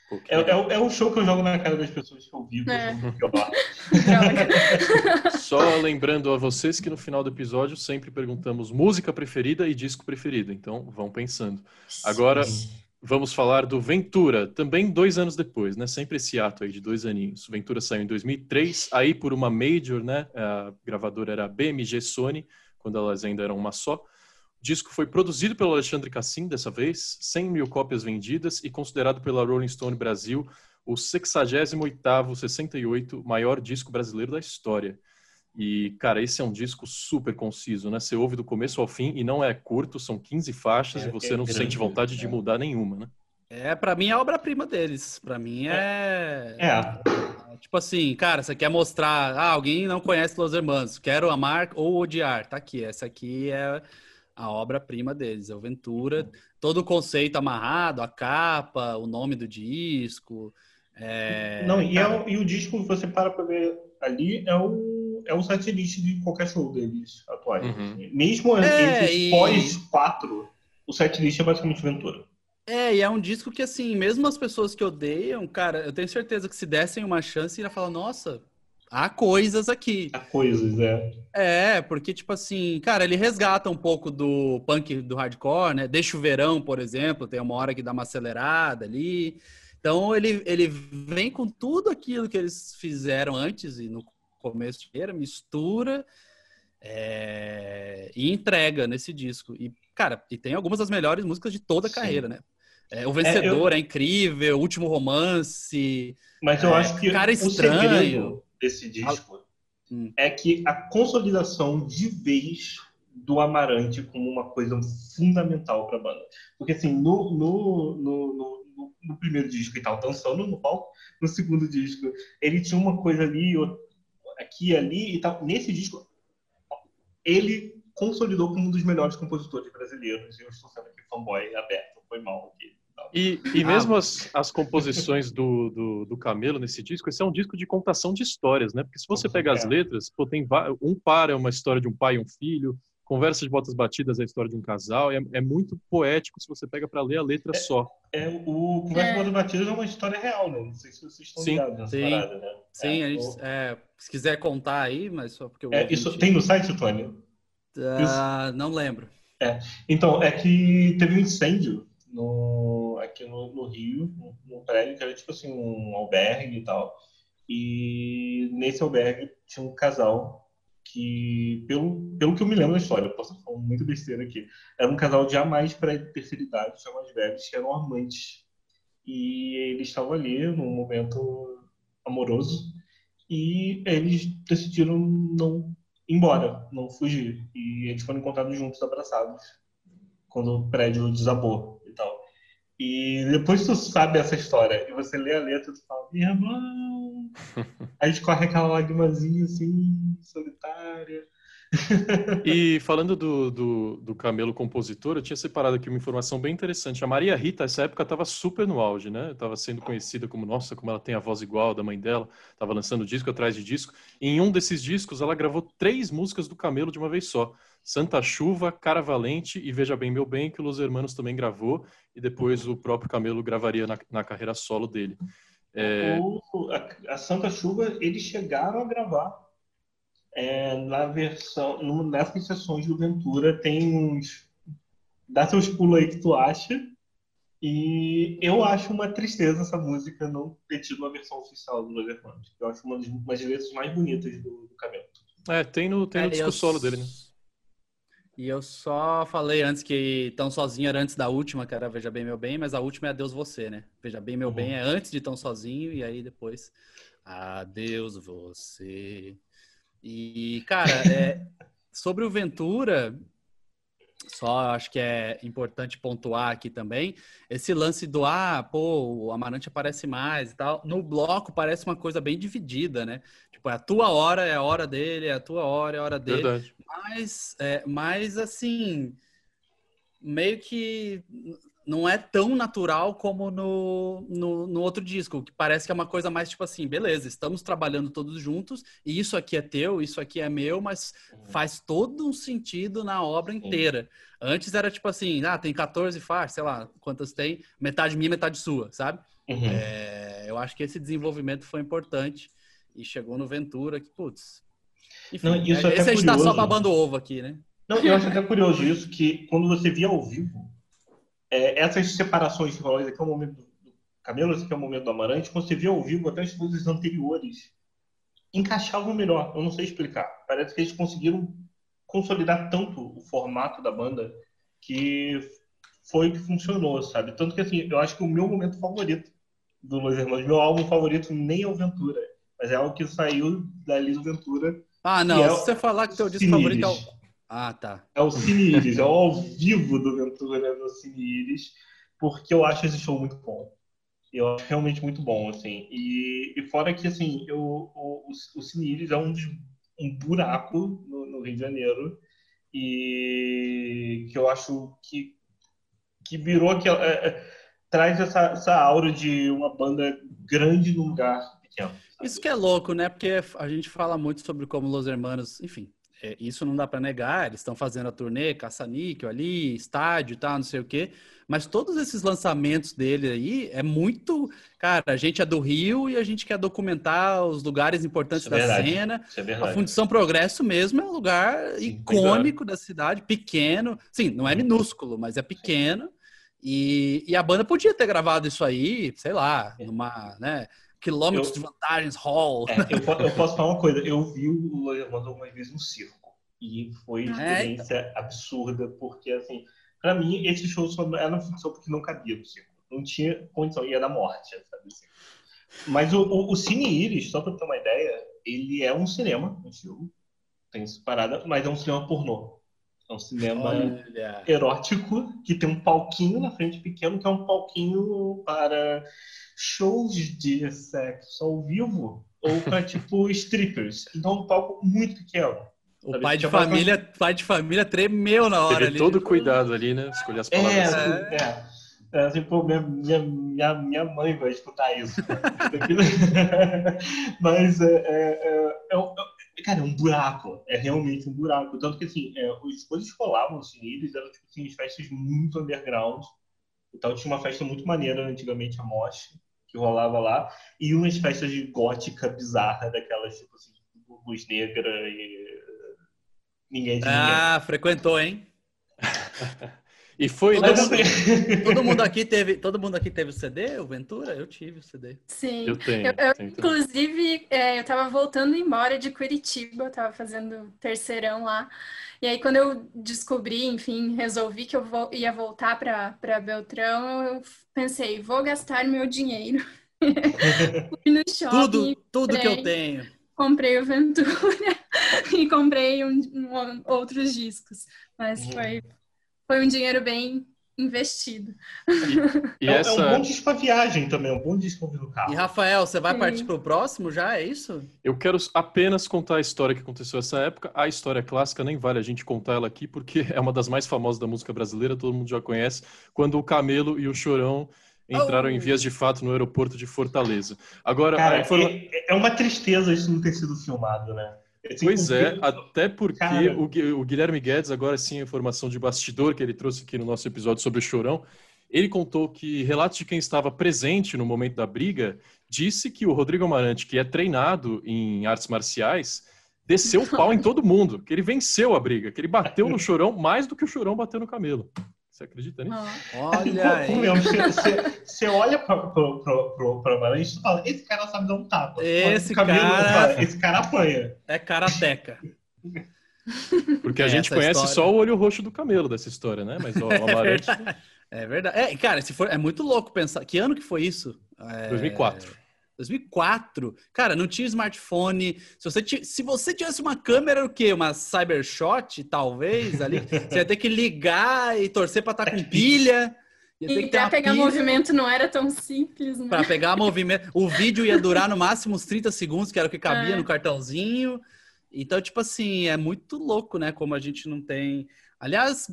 Pô, que É, é, é o show que eu jogo na cara das pessoas que eu vi com É. Droga. Só lembrando a vocês que no final do episódio sempre perguntamos música preferida e disco preferido. Então vão pensando. Agora vamos falar do Ventura, também dois anos depois, né? Sempre esse ato aí de dois aninhos. O Ventura saiu em 2003, aí por uma major, né? A gravadora era a BMG Sony, quando elas ainda eram uma só. O disco foi produzido pelo Alexandre Cassim dessa vez, 100 mil cópias vendidas e considerado pela Rolling Stone Brasil o 68º, 68 maior disco brasileiro da história. E, cara, esse é um disco super conciso, né? Você ouve do começo ao fim e não é curto, são 15 faixas É, e você é não grande, sente vontade de é. mudar nenhuma, né? É, pra mim é a obra-prima deles. Pra mim é... É, Tipo assim, cara, você quer mostrar. Ah, alguém não conhece Los Hermanos, quero amar ou odiar. Tá aqui, essa aqui é a obra-prima deles, é o Ventura. Todo o conceito amarrado, a capa, o nome do disco. É, Não, e, é o, e o disco, você para pra ver ali, é o, é o setlist de qualquer show deles atuais. Uhum. Mesmo É, entre e- os pós-4, o setlist é basicamente Ventura. É, e é um disco que, assim, mesmo as pessoas que odeiam, cara, eu tenho certeza que se dessem uma chance, ia falar, nossa, há coisas aqui. Há coisas, é. É, porque, tipo assim, cara, ele resgata um pouco do punk do hardcore, né? Deixa o verão, por exemplo, tem uma hora que dá uma acelerada ali. Então, ele, ele vem com tudo aquilo que eles fizeram antes e no começo de carreira, mistura é, e entrega nesse disco. E, cara, e tem algumas das melhores músicas de toda a Sim. carreira, né? É, o Vencedor é, incrível, o Último Romance. Mas eu É, acho que cara o estranho. segredo desse disco Hum. é que a consolidação de vez do Amarante como uma coisa fundamental para a banda. Porque, assim, no, no, no, no- no- primeiro disco ele estava dançando no palco, no segundo disco ele tinha uma coisa ali, aqui e ali e tal. Nesse disco, ele consolidou como um dos melhores compositores brasileiros. Eu estou sendo aqui fanboy aberto, foi mal aqui. E, e Ah. mesmo as, as composições do, do, do Camelo nesse disco, esse é um disco de contação de histórias, né? Porque se você pega as letras, pô, tem um par é uma história de um pai e um filho, Conversa de Botas Batidas é a história de um casal, é, é muito poético se você pega para ler a letra só. É, o Conversa É. com Outras Batidas é uma história real, né? Não sei se vocês estão Sim. ligados nessa Sim. parada, né? Sim, é, a gente, é, se quiser contar aí, mas só porque eu é, isso tem no site, Tony? Ah, não lembro. Então, é que teve um incêndio no, aqui no, no Rio, num prédio que era tipo assim, um albergue e tal. E nesse albergue tinha um casal que, pelo, pelo que eu me lembro da história, posso falando muito besteira aqui, era um casal já mais para terceira idade, já mais velhos, que eram amantes. E eles estavam ali num momento amoroso e eles decidiram não ir embora, não fugir. E eles foram encontrados juntos, abraçados, quando o prédio desabou e depois tu sabe essa história e você lê a letra, tu fala, irmão. Aí escorre aquela lagrimazinha assim, solitária. E falando do, do, do Camelo compositor, eu tinha separado aqui uma informação bem interessante. A Maria Rita, essa época, estava super no auge, né? Estava sendo conhecida como, nossa, como ela tem a voz igual da mãe dela. Estava lançando disco atrás de disco. E em um desses discos, ela gravou três músicas do Camelo de uma vez só. Santa Chuva, Cara Valente e Veja Bem Meu Bem, que o Los Hermanos também gravou. E depois o próprio Camelo gravaria na, na carreira solo dele. É, O- a, a Santa Chuva, eles chegaram a gravar é, na versão, nessas sessões do Ventura, tem uns. Dá seus pulos aí que tu acha. E eu acho uma tristeza essa música não ter tido uma versão oficial do Los Hermanos. Eu acho uma das, uma das letras mais bonitas do, do Camelo. é, tem no, tem no É, disco eu solo dele, né? E eu só falei antes que Tão Sozinho era antes da última, que era Veja Bem Meu Bem, mas a última é Adeus Você, né? Veja Bem Meu Uhum. Bem é antes de Tão Sozinho e aí depois Adeus Você. E, cara, é, sobre o Ventura, só acho que é importante pontuar aqui também, esse lance do, ah, pô, o Amarante aparece mais e tal, no bloco parece uma coisa bem dividida, né? Tipo, é a tua hora é a hora dele, é a tua hora é a hora dele. Verdade. Mas, é, mas assim, meio que não é tão natural como no, no, no outro disco, que parece que é uma coisa mais tipo assim, beleza, estamos trabalhando todos juntos, e isso aqui é teu, isso aqui é meu, mas faz todo um sentido na obra inteira. Antes era tipo assim, ah, tem 14 faixas, sei lá, quantas tem, metade minha, metade sua, sabe? Uhum. É, eu acho que esse desenvolvimento foi importante e chegou no Ventura que, putz. Enfim, Não, isso é esse até a gente tá só babando ovo aqui, né? Não, eu acho até curioso isso, que quando você via ao vivo, é, essas separações que falou, esse aqui é o momento do do Camelo, esse aqui é o momento do Amarante, quando você via ao vivo, até as coisas anteriores encaixavam melhor. Eu não sei explicar. Parece que eles conseguiram consolidar tanto o formato da banda que foi o que funcionou, sabe? Tanto que, assim, eu acho que o meu momento favorito do Los Hermanos, meu álbum favorito nem é o Ventura, mas é algo que saiu dali do Ventura, Ah, não. É se você falar que teu disco favorito é o. Ah, tá. É o Cine Iris, é o ao vivo do Ventura no Cine Iris, porque eu acho esse show muito bom. Eu acho realmente muito bom, assim. E, e fora que, assim, eu, o, o, Cine Iris é um, um buraco no, no Rio de Janeiro e que eu acho que, que virou aquela... é, é, traz essa, essa aura de uma banda grande num lugar pequeno. sabe? Isso que é louco, né? Porque a gente fala muito sobre como Los Hermanos, enfim, é, isso não dá para negar, eles estão fazendo a turnê, caça-níquel ali, estádio tal, não sei o quê, mas todos esses lançamentos dele aí é muito. Cara, a gente é do Rio e a gente quer documentar os lugares importantes é da verdade. cena. É A. Fundição Progresso mesmo é um lugar Sim, icônico da cidade, pequeno. Sim, não é minúsculo, mas é pequeno. E, e a banda podia ter gravado isso aí, sei lá, numa, né, quilômetros Eu- de vantagens, hall. É, eu, eu posso falar uma coisa. Eu vi o Loyamando algumas vezes no circo. E foi uma É, experiência absurda, porque, assim, pra mim, esse show só era uma função porque não cabia no circo. Não tinha condição, ia dar morte, sabe? assim. Mas o, o, o Cine Iris, só pra ter uma ideia, ele é um cinema, um filme, tem essa parada, mas é um cinema pornô. É um cinema Olha. erótico que tem um palquinho na frente pequeno, que é um palquinho para shows de sexo ao vivo ou para tipo strippers. Então é um palco muito pequeno. O Sabe, pai de uma família, pai de família tremeu na hora Teve ali. todo cuidado ali, né? Escolher as É, palavras. certas. é. É, assim, pô, minha, minha, minha, minha mãe vai escutar isso. Mas é, é, é, é um- é- cara, é um buraco. É realmente um buraco. Tanto que assim, é, as coisas rolavam assim, eles eram tipo assim, festas muito underground. Então tinha uma festa muito maneira antigamente, a Mosh, que rolava lá, e umas festas de gótica bizarra, daquelas, tipo assim, luz negra e ninguém de ninguém. Ah, frequentou, hein? E foi Todo assim, Todo mundo aqui teve, todo mundo aqui teve o CD, o Ventura? Eu tive o CD. Sim. Eu tenho. Eu- eu, tenho inclusive, é, eu tava voltando embora de Curitiba, eu tava fazendo terceirão lá. E aí, quando eu descobri, enfim, resolvi que eu vo- ia voltar para para Beltrão, eu pensei, vou gastar meu dinheiro. Fui no shopping, Tudo, tudo que eu comprei. tenho. comprei o Ventura e comprei um- um- outros discos. Mas Uhum. foi, foi um dinheiro bem investido. E é, é essa... um bom disco pra viagem também, um bom disco ouvir no carro. E Rafael, você vai Sim. partir pro próximo já? É isso? Eu quero apenas contar a história que aconteceu nessa época. A história clássica nem vale a gente contar ela aqui, porque é uma das mais famosas da música brasileira, todo mundo já conhece, quando o Camelo e o Chorão entraram em Oh. vias de fato no aeroporto de Fortaleza. Agora, Cara, informa- é, é uma tristeza isso não ter sido filmado, né? Assim, Pois é, até porque Cara. o, Gui- o Guilherme Guedes, agora sim, a informação de bastidor que ele trouxe aqui no nosso episódio sobre o Chorão, ele contou que relatos de quem estava presente no momento da briga disse que o Rodrigo Amarante, que é treinado em artes marciais, desceu o pau em todo mundo, que ele venceu a briga, que ele bateu no Chorão mais do que o Chorão bateu no Camelo. Você acredita nisso? Olha aí. mesmo, você, você- você olha pra, pro, pro, pro, pro Amarante e fala, esse cara sabe dar um tapa. Esse O Camilo cara- fala, esse cara apanha. É karateca. Porque a É, gente conhece história. só o olho roxo do Camelo dessa história, né? Mas ó, o Amarante, É verdade. É, cara, se for, é muito louco pensar. Que ano que foi isso? É, 2004. 2004. Cara, não tinha smartphone. Se você, ti- se você tivesse uma câmera, o quê? Uma Cybershot, talvez, ali. Você ia ter que ligar e torcer pra estar com pilha. Ia ter E que ter pra uma pegar pilha movimento não era tão simples, né? Pra pegar movimento. O vídeo ia durar no máximo uns 30 segundos, que era o que cabia É. no cartãozinho. Então, tipo assim, é muito louco, né? Como a gente não tem. Aliás,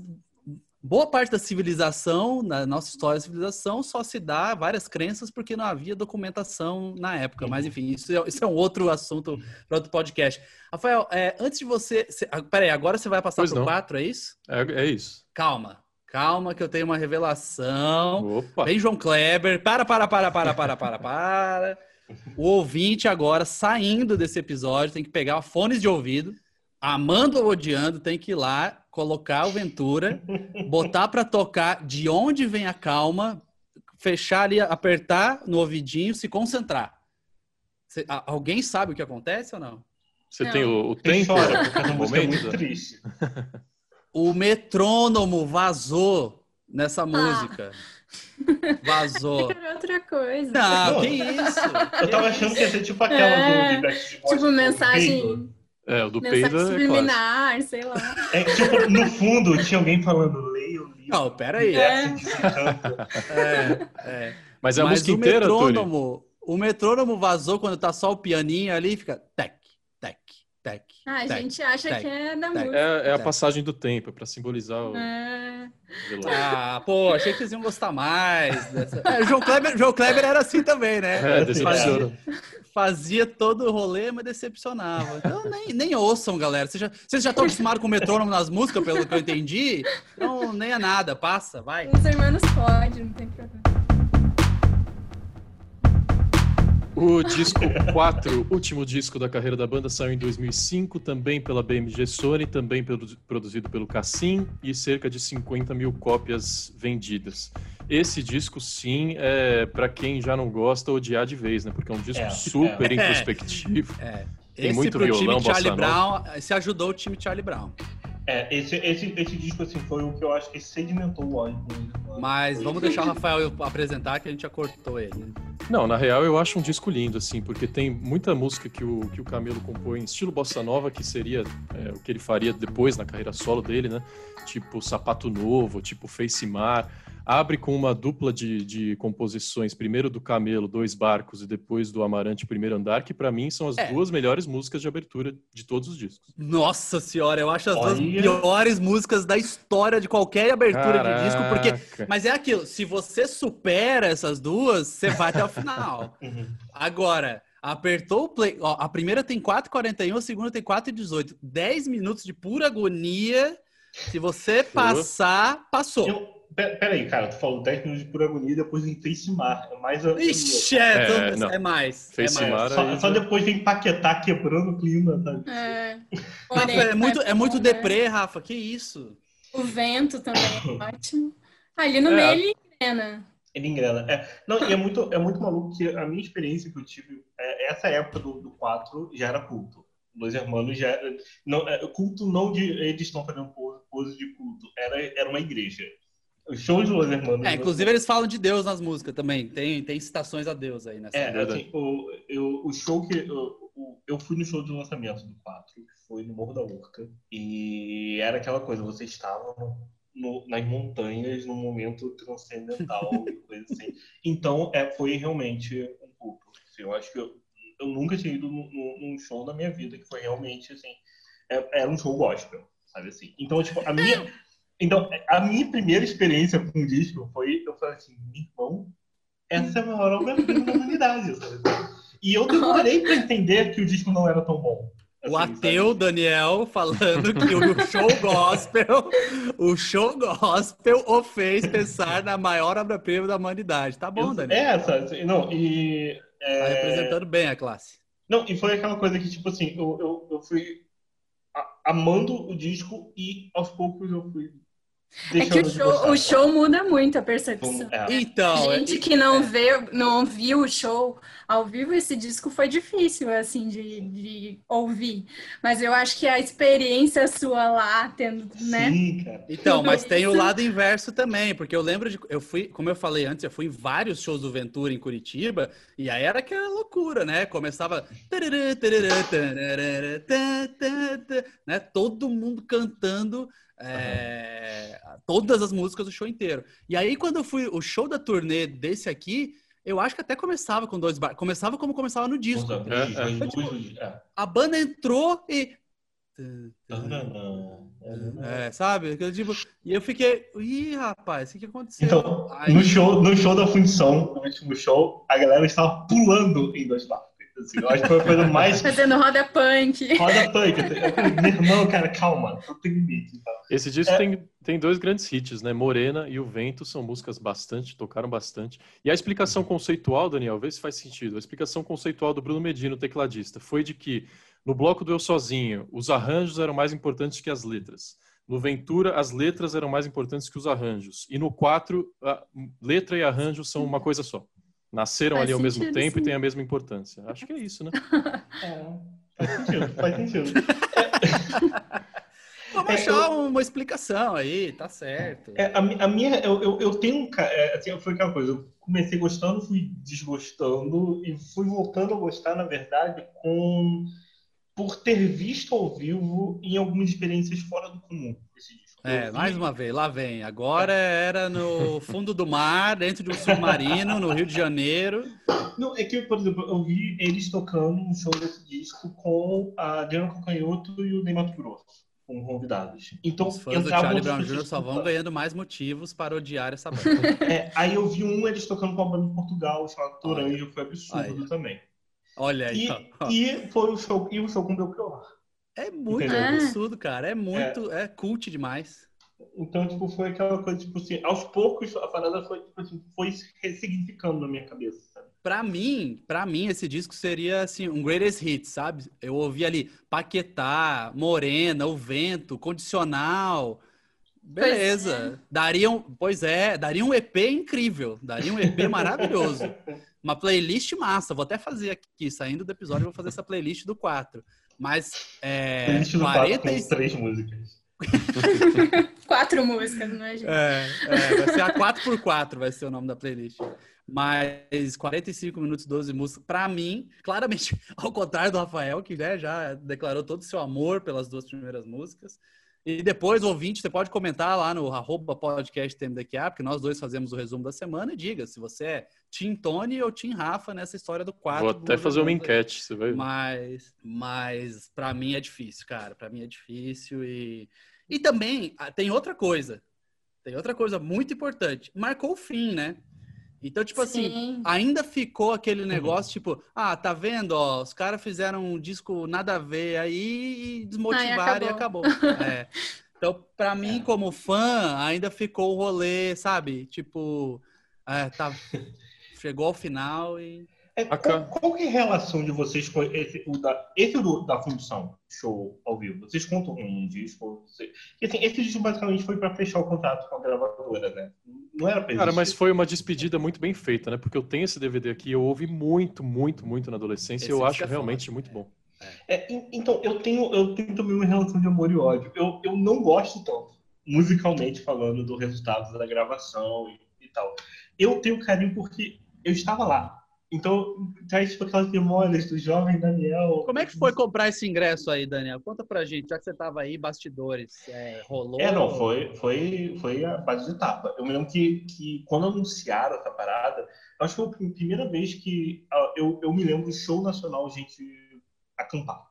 boa parte da civilização, na nossa história da civilização, só se dá várias crenças porque não havia documentação na época. Mas, enfim, isso é, isso é um outro assunto para outro podcast. Rafael, é, antes de você. você ah, peraí, agora você vai passar pro não. 4, é isso? é, é isso. Calma, calma, que eu tenho uma revelação. Opa! Vem João Kleber. Para, para, para, para, para, para, para. O ouvinte agora, saindo desse episódio, tem que pegar fones de ouvido, amando ou odiando, tem que ir lá, colocar o Ventura, botar para tocar de onde vem a calma, fechar ali, apertar no ouvidinho, se concentrar. Cê- a- alguém sabe o que acontece ou não? Você Não. tem o, o tempo chora, porque música é momento? muito triste. O metrônomo vazou nessa música. Vazou. Era outra coisa. Não, Não. que isso? Eu tava achando que ia ser tipo aquela É, do. Tipo, mensagem, É, o do mensagem peido é subliminar, sei lá. É que, tipo, no fundo tinha alguém falando, leia o livro. Não, peraí. É. É, é. Mas é a Mas música o inteira, Tony? metrônomo, o metrônomo vazou quando tá só o pianinho ali e fica tec, tec, tec. Ah, a tec. gente acha tec, que é da tec. música. É, é a passagem do tempo, é pra simbolizar o... É. Ah, pô, achei que vocês iam gostar mais. Dessa... É, João, Kleber, João Kleber era assim também, né? É, decepciona. Fazia todo o rolê, mas decepcionava. Então nem, nem ouçam, galera. Vocês já, vocês já estão acostumados com o metrônomo nas músicas, pelo que eu entendi? Então nem é nada, passa, vai. Os irmãos pode, não tem problema. O disco 4, último disco da carreira da banda, saiu em 2005, também pela BMG Sony, também produ- produzido pelo Cassim e cerca de 50 mil cópias vendidas. Esse disco, sim, é para quem já não gosta odiar de vez, né? Porque é um disco É, super é. introspectivo. É. Tem esse muito pro violão, time Charlie Brown, esse ajudou o time Charlie Brown. É, esse, esse, esse disco assim, foi o que eu acho que sedimentou o álbum. Mas vamos deixar o Rafael apresentar que a gente já cortou ele. Não, na real eu acho um disco lindo, assim, porque tem muita música que o, que o Camelo compõe em estilo bossa nova, que seria é, o que ele faria depois na carreira solo dele, né? Tipo Sapato Novo, tipo Face Mar. Abre com uma dupla de, de composições, primeiro do Camelo, Dois Barcos, e depois do Amarante, Primeiro Andar, que pra mim são as É. duas melhores músicas de abertura de todos os discos. Nossa senhora, eu acho as duas Olha. piores músicas da história de qualquer abertura de disco, porque Caraca. Mas é aquilo, se você supera essas duas, você vai até o final. Uhum. Agora, apertou o play. Ó, a primeira tem 4,41, a segunda tem 4,18. 10 minutos de pura agonia. Se você passar, passou. Eu, peraí, cara, tu falou 10 minutos de pura agonia, depois vem Face Mar. É mais. Ixi, é, É, não. é mais. Face é mais. Só, aí só depois vem Paquetá quebrando o clima, sabe? É. Rafa, é muito, é muito né? deprê, Rafa. Que isso? O vento também é ótimo. Ali no É. meio ele engrena. Ele engrena. É, não, e é muito, é muito maluco que a minha experiência que eu tive, é, essa época do, do 4 já era culto. Dois irmãos já era. Não, é, culto não de eles estão fazendo pose, pose de culto, era, era uma igreja. Os shows de Los Hermanos. É, inclusive eles falam de Deus nas músicas também. Tem, tem citações a Deus aí nessa. É, assim, o, eu, o show que. Eu, o- eu fui no show de lançamento do 4, que foi no Morro da Urca. E era aquela coisa, você estava no- nas montanhas num momento transcendental coisa assim. Então, é, foi realmente um culto. Assim, eu acho que eu, eu nunca tinha ido num, num- show na minha vida que foi realmente assim. é- era um show gospel, sabe assim? Então, tipo, a minha. Então, a minha primeira experiência com o disco foi, eu falei assim, irmão, essa é a maior obra-prima da humanidade, sabe? E eu demorei pra entender que o disco não era tão bom. O assim, ateu sabe? Daniel falando que o show gospel, o show gospel o fez pensar na maior obra-prima da humanidade. Tá bom, Eu- Daniel. É, sabe? Não, e. é, Tá representando bem a classe. Não, e foi aquela coisa que, tipo assim, eu, eu, eu fui amando o disco e aos poucos eu fui. É que deixando o de show, o show muda muito a percepção. É. Então, é- Gente que não vê, não viu o show ao vivo, esse disco foi difícil, assim, de, de ouvir. Mas eu acho que a experiência sua lá, tendo, né? Sim, cara. Então, mas tem o lado inverso também, porque eu lembro de. Eu fui, como eu falei antes, eu fui em vários shows do Ventura em Curitiba, e aí era aquela loucura, né? Começava. Né? Todo mundo cantando é, todas as músicas do show inteiro. E aí, quando eu fui, o show da turnê desse aqui, eu acho que até começava com dois bar. Começava como começava no disco. Foi tipo- abrir, é. A banda entrou e. É, sabe? Tipo, e eu fiquei, ih, rapaz, o que, que aconteceu? Então, Aí- no show, no show da função, no último show, a galera estava pulando em dois barcos. Assim, eu acho que foi a coisa mais Fazendo roda punk. roda punk. Meu irmão, cara, calma, não tem limite. Tá? Esse disco É. tem, tem dois grandes hits, né? Morena e O Vento são músicas bastante, tocaram bastante. E a explicação conceitual, Daniel, vê se faz sentido. A explicação conceitual do Bruno Medina, o tecladista, foi de que no bloco do Eu Sozinho, os arranjos eram mais importantes que as letras. No Ventura, as letras eram mais importantes que os arranjos. E no 4, a letra e arranjo são uma coisa só. Nasceram Faz ali ao mesmo tempo e sim. têm a mesma importância. Acho que é isso, né? É, faz sentido, faz sentido. Vamos É, achar uma explicação aí, tá certo. É, a, a minha, eu, eu, eu tenho um. é, assim, foi aquela coisa, eu comecei gostando, fui desgostando e fui voltando a gostar, na verdade, com por ter visto ao vivo em algumas experiências fora do comum esse. É, mais uma vez, lá vem. Agora era no fundo do mar, dentro de um submarino, no Rio de Janeiro. Não, é que, por exemplo, eu vi eles tocando um show desse disco com a Adriana Cocanhoto e o Ney Mato Grosso. como convidados. Então, Os fãs do Charlie Brown Jr. só vão ganhando mais motivos para odiar essa banda. É, aí eu vi um eles tocando com a banda em Portugal, chamado Toranjo, foi absurdo Olha. também. Olha aí, E, ó. e foi o show, e o show com o Belchior. É muito Entendeu? absurdo, cara. É muito. É, cult demais. Então, tipo, foi aquela coisa, tipo assim, aos poucos a parada foi, tipo assim, foi se ressignificando na minha cabeça, sabe? Pra mim, para mim, esse disco seria assim, um greatest hit, sabe? Eu ouvi ali Paquetá, Morena, O Vento, Condicional. Beleza. Daria um, pois é, daria um EP incrível. Daria um EP maravilhoso. Uma playlist massa. Vou até fazer aqui, saindo do episódio, vou fazer essa playlist do 4. Mas é, Playlist do quatro 40 com e- três músicas. Quatro músicas, não é, gente? É, é, vai ser a 4x4 vai ser o nome da playlist. Mas 45 minutos, 12 músicas, pra mim, claramente, ao contrário do Rafael, que né, já declarou todo o seu amor pelas duas primeiras músicas. E depois, ouvinte, você pode comentar lá no arroba podcast TMDQA, porque nós dois fazemos o resumo da semana e diga se você é Tim Tony ou Tim Rafa nessa história do 4. Vou até fazer uma enquete, você vai ver. Mas, mas para mim é difícil, cara. Para mim é difícil e e também ah, tem outra coisa. Tem outra coisa muito importante. Marcou o fim, né? Então, tipo assim, Sim. ainda ficou aquele negócio, tipo, ah, tá vendo, ó, os caras fizeram um disco nada a ver aí e desmotivaram e acabou. É. Então, pra mim, como fã, ainda ficou o rolê, sabe? Tipo, é, tá, chegou ao final e. É, qual, qual que é a relação de vocês com esse, o da, esse do, da função show ao vivo? Vocês contam um disco? Você, porque, assim, esse disco basicamente foi para fechar o contrato com a gravadora, né? Não era pra Cara, mas foi uma despedida muito bem feita, né? Porque eu tenho esse DVD aqui, eu ouvi muito, muito, muito na adolescência Esse e eu acho é foda. realmente muito bom. É, en- então, eu tenho, eu tenho também uma relação de amor e ódio. Eu, eu não gosto tanto, musicalmente falando, do resultado da gravação e, e tal. Eu tenho carinho porque eu estava lá. Então, traz tipo, aquelas memórias do jovem Daniel. Como é que foi comprar esse ingresso aí, Daniel? Conta pra gente, já que você tava aí, bastidores. É, rolou? É, não, foi, foi, foi a base de etapa. Eu me lembro que, que quando anunciaram essa parada, acho que foi a primeira vez que ah, eu, eu me lembro do show nacional, gente acampar.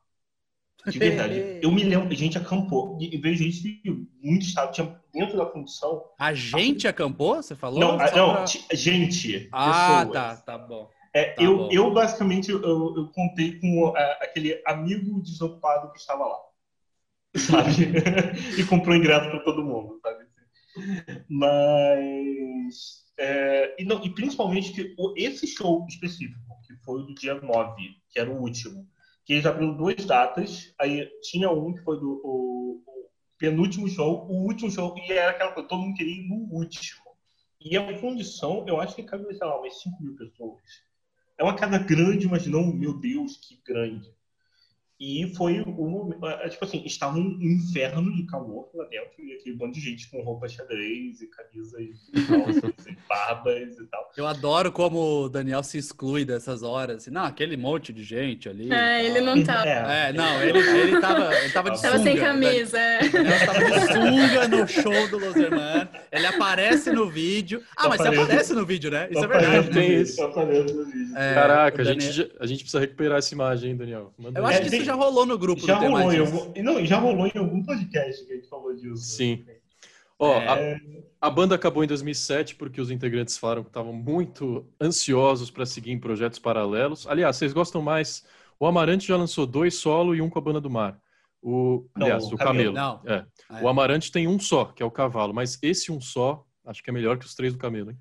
De verdade. eu me lembro, a gente acampou. E veio gente de muito estado. Tinha dentro da função. A gente acampou, você falou? Não, não, pra- gente. Ah, pessoas. tá, tá bom. É, Tá eu, bom. eu, basicamente, eu, eu contei com ah, aquele amigo desocupado que estava lá. Sabe? e comprou ingresso para todo mundo, sabe? Mas. é, e, não, e principalmente que esse show específico, que foi o do dia 9, que era o último, que eles abriram duas datas, aí tinha um que foi do o, o penúltimo show, o último show, e era aquela coisa, todo mundo queria ir no último. E a condição, eu acho que cabe, sei lá, umas 5 mil pessoas. É uma casa grande, mas não, meu Deus, que grande. E foi um momento, é, tipo assim, estava um inferno de calor lá dentro, e aquele monte de gente com roupa xadrez e camisas e e barbas e tal. Eu adoro como o Daniel se exclui dessas horas. assim, Não, aquele monte de gente ali. É, ele não tá. É, não, ele, ele tava, ele tava de Tava sem sunga. camisa. é. O Daniel tava de sunga no show do Loserman. Ele aparece no vídeo. Ah, mas você Aparece. aparece no vídeo, né? Isso é Aparece verdade. tem isso. aparece no vídeo. É, Caraca, o a, gente, Daniel- a gente precisa recuperar essa imagem, hein, Daniel? Manda Eu aí. acho É, que já rolou no grupo Já rolou, em algum, não, já rolou em algum podcast que a gente falou disso. Sim. Ó, É. a, a banda acabou em 2007 porque os integrantes falaram que estavam muito ansiosos para seguir em projetos paralelos. Aliás, vocês gostam mais? O Amarante já lançou dois solo e um com a banda do mar. O, Não, aliás, o o Camelo. Camelo. É. É. O Amarante tem um só, que é o cavalo, mas esse um só, acho que é melhor que os três do Camelo, hein?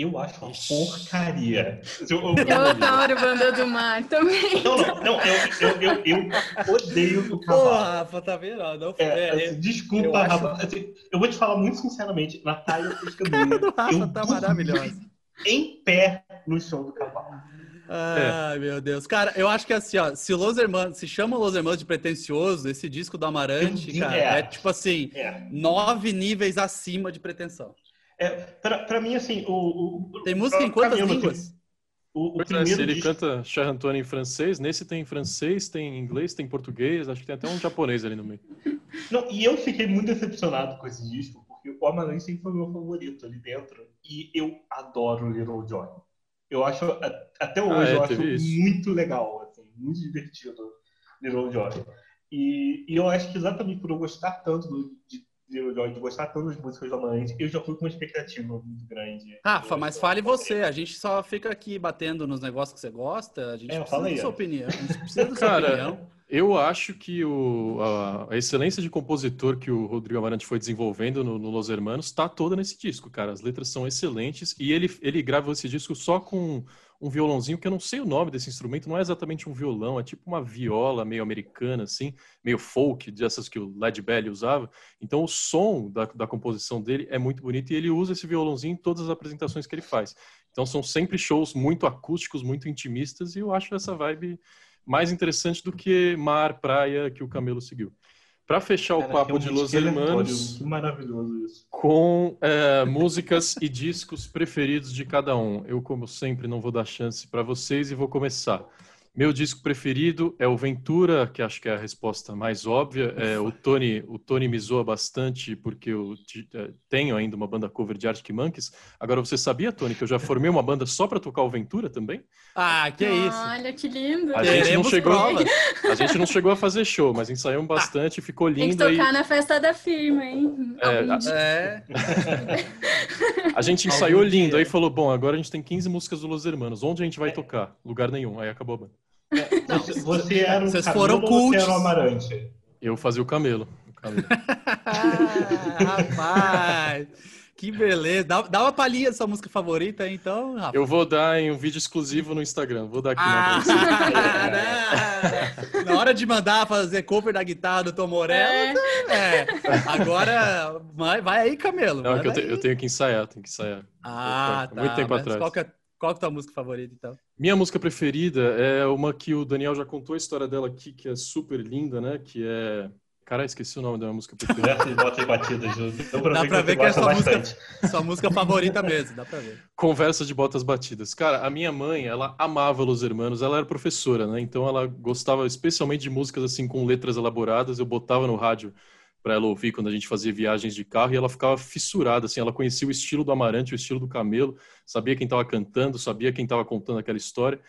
Eu acho uma porcaria. Eu, eu- Eu adoro Banda do Mar também. não, não, não, eu, eu, eu, eu odeio o cavalo. Rafa, tá vendo? Não, É, é, assim, é, desculpa, eu acho- Rafa. assim, eu vou te falar muito sinceramente, Natália Pescador. do Rafa eu tá maravilhosa. Em pé no show do cavalo. Ai, meu Deus. Cara, eu acho que assim, ó, se o Los Hermanos, se chama o Los Hermanos de pretencioso, esse disco do Amarante, cara, é. é tipo assim, É. nove níveis acima de pretensão. É pra, pra mim, assim, o. o Tem música em quantas mim, assim, línguas? O, o é, primeiro se ele disco- canta Cher Antônio em francês, nesse tem francês, tem inglês, tem português, acho que tem até um japonês ali no meio. Não, e eu fiquei muito decepcionado com esse disco, porque o Amarante sempre foi meu favorito ali dentro. E eu adoro Little Joy. Eu acho, até hoje, Ah, é, eu acho isso. muito legal, assim, muito divertido Little Joy. E, e eu acho que exatamente por eu gostar tanto do, de, de, de gostar tanto das músicas do Amarante, eu já fui com uma expectativa muito grande. Rafa, mas fale você. A gente só fica aqui batendo nos negócios que você gosta. A gente É, precisa fala aí, da sua opinião. A gente precisa da sua Cara, opinião. Eu acho que o, a, a excelência de compositor que o Rodrigo Amarante foi desenvolvendo no, no Los Hermanos está toda nesse disco, cara. As letras são excelentes e ele, ele gravou esse disco só com um violãozinho, que eu não sei o nome desse instrumento, não é exatamente um violão, é tipo uma viola meio americana, assim, meio folk, dessas que o Led Belly usava. Então o som da, da composição dele é muito bonito e ele usa esse violãozinho em todas as apresentações que ele faz. Então são sempre shows muito acústicos, muito intimistas e eu acho essa vibe mais interessante do que mar, praia que o Camelo seguiu. Para fechar o Cara, papo é um de Los Hermanos Que maravilhoso isso. com é, músicas e discos preferidos de cada um. Eu, como sempre, não vou dar chance para vocês e vou começar. Meu disco preferido é o Ventura, que acho que é a resposta mais óbvia. É, o Tony, o Tony me zoa bastante porque eu eh, tenho ainda uma banda cover de Arctic Monkeys. Agora, você sabia, Tony, que eu já formei uma banda só para tocar o Ventura também? Ah, que é isso. Olha que lindo. A gente não chegou- provas. A gente não chegou a fazer show, mas ensaiamos bastante, ficou Tem que lindo. tocar na festa da firma, hein? É, a-. É. A gente ensaiou lindo, aí falou, bom, agora a gente tem 15 músicas do Los Hermanos, onde a gente vai tocar? Lugar nenhum, aí acabou a banda. Você, você era o Vocês Camilo foram ou você cults. era o Amarante? Eu fazia o camelo. o camelo. Ah, rapaz. Que beleza. Dá, dá uma palhinha da sua música favorita aí, então, Rafa. Eu vou dar em um vídeo exclusivo no Instagram, vou dar aqui Ah, na não. Na hora de mandar fazer cover da guitarra do Tom Morello, é. Agora, vai, vai aí, Camelo. Não, é que eu, te- eu tenho que ensaiar, tenho que ensaiar. Ah, tá. Muito tempo mas atrás. Qual que, é, qual que é a tua música favorita, então? Minha música preferida é uma que o Daniel já contou a história dela aqui, que é super linda, né? Que é. Cara, esqueci o nome da minha música preferida. Diversas botas batidas. Deu pra Dá pra que ver você que é sua música-. Sua música favorita mesmo, dá pra ver. Conversa de botas batidas. Cara, a minha mãe, ela amava Los Hermanos, ela era professora, né? Então ela gostava especialmente de músicas assim com letras elaboradas. Eu botava no rádio para ela ouvir quando a gente fazia viagens de carro e ela ficava fissurada, assim, ela conhecia o estilo do Amarante, o estilo do Camelo, sabia quem estava cantando, sabia quem estava contando aquela história.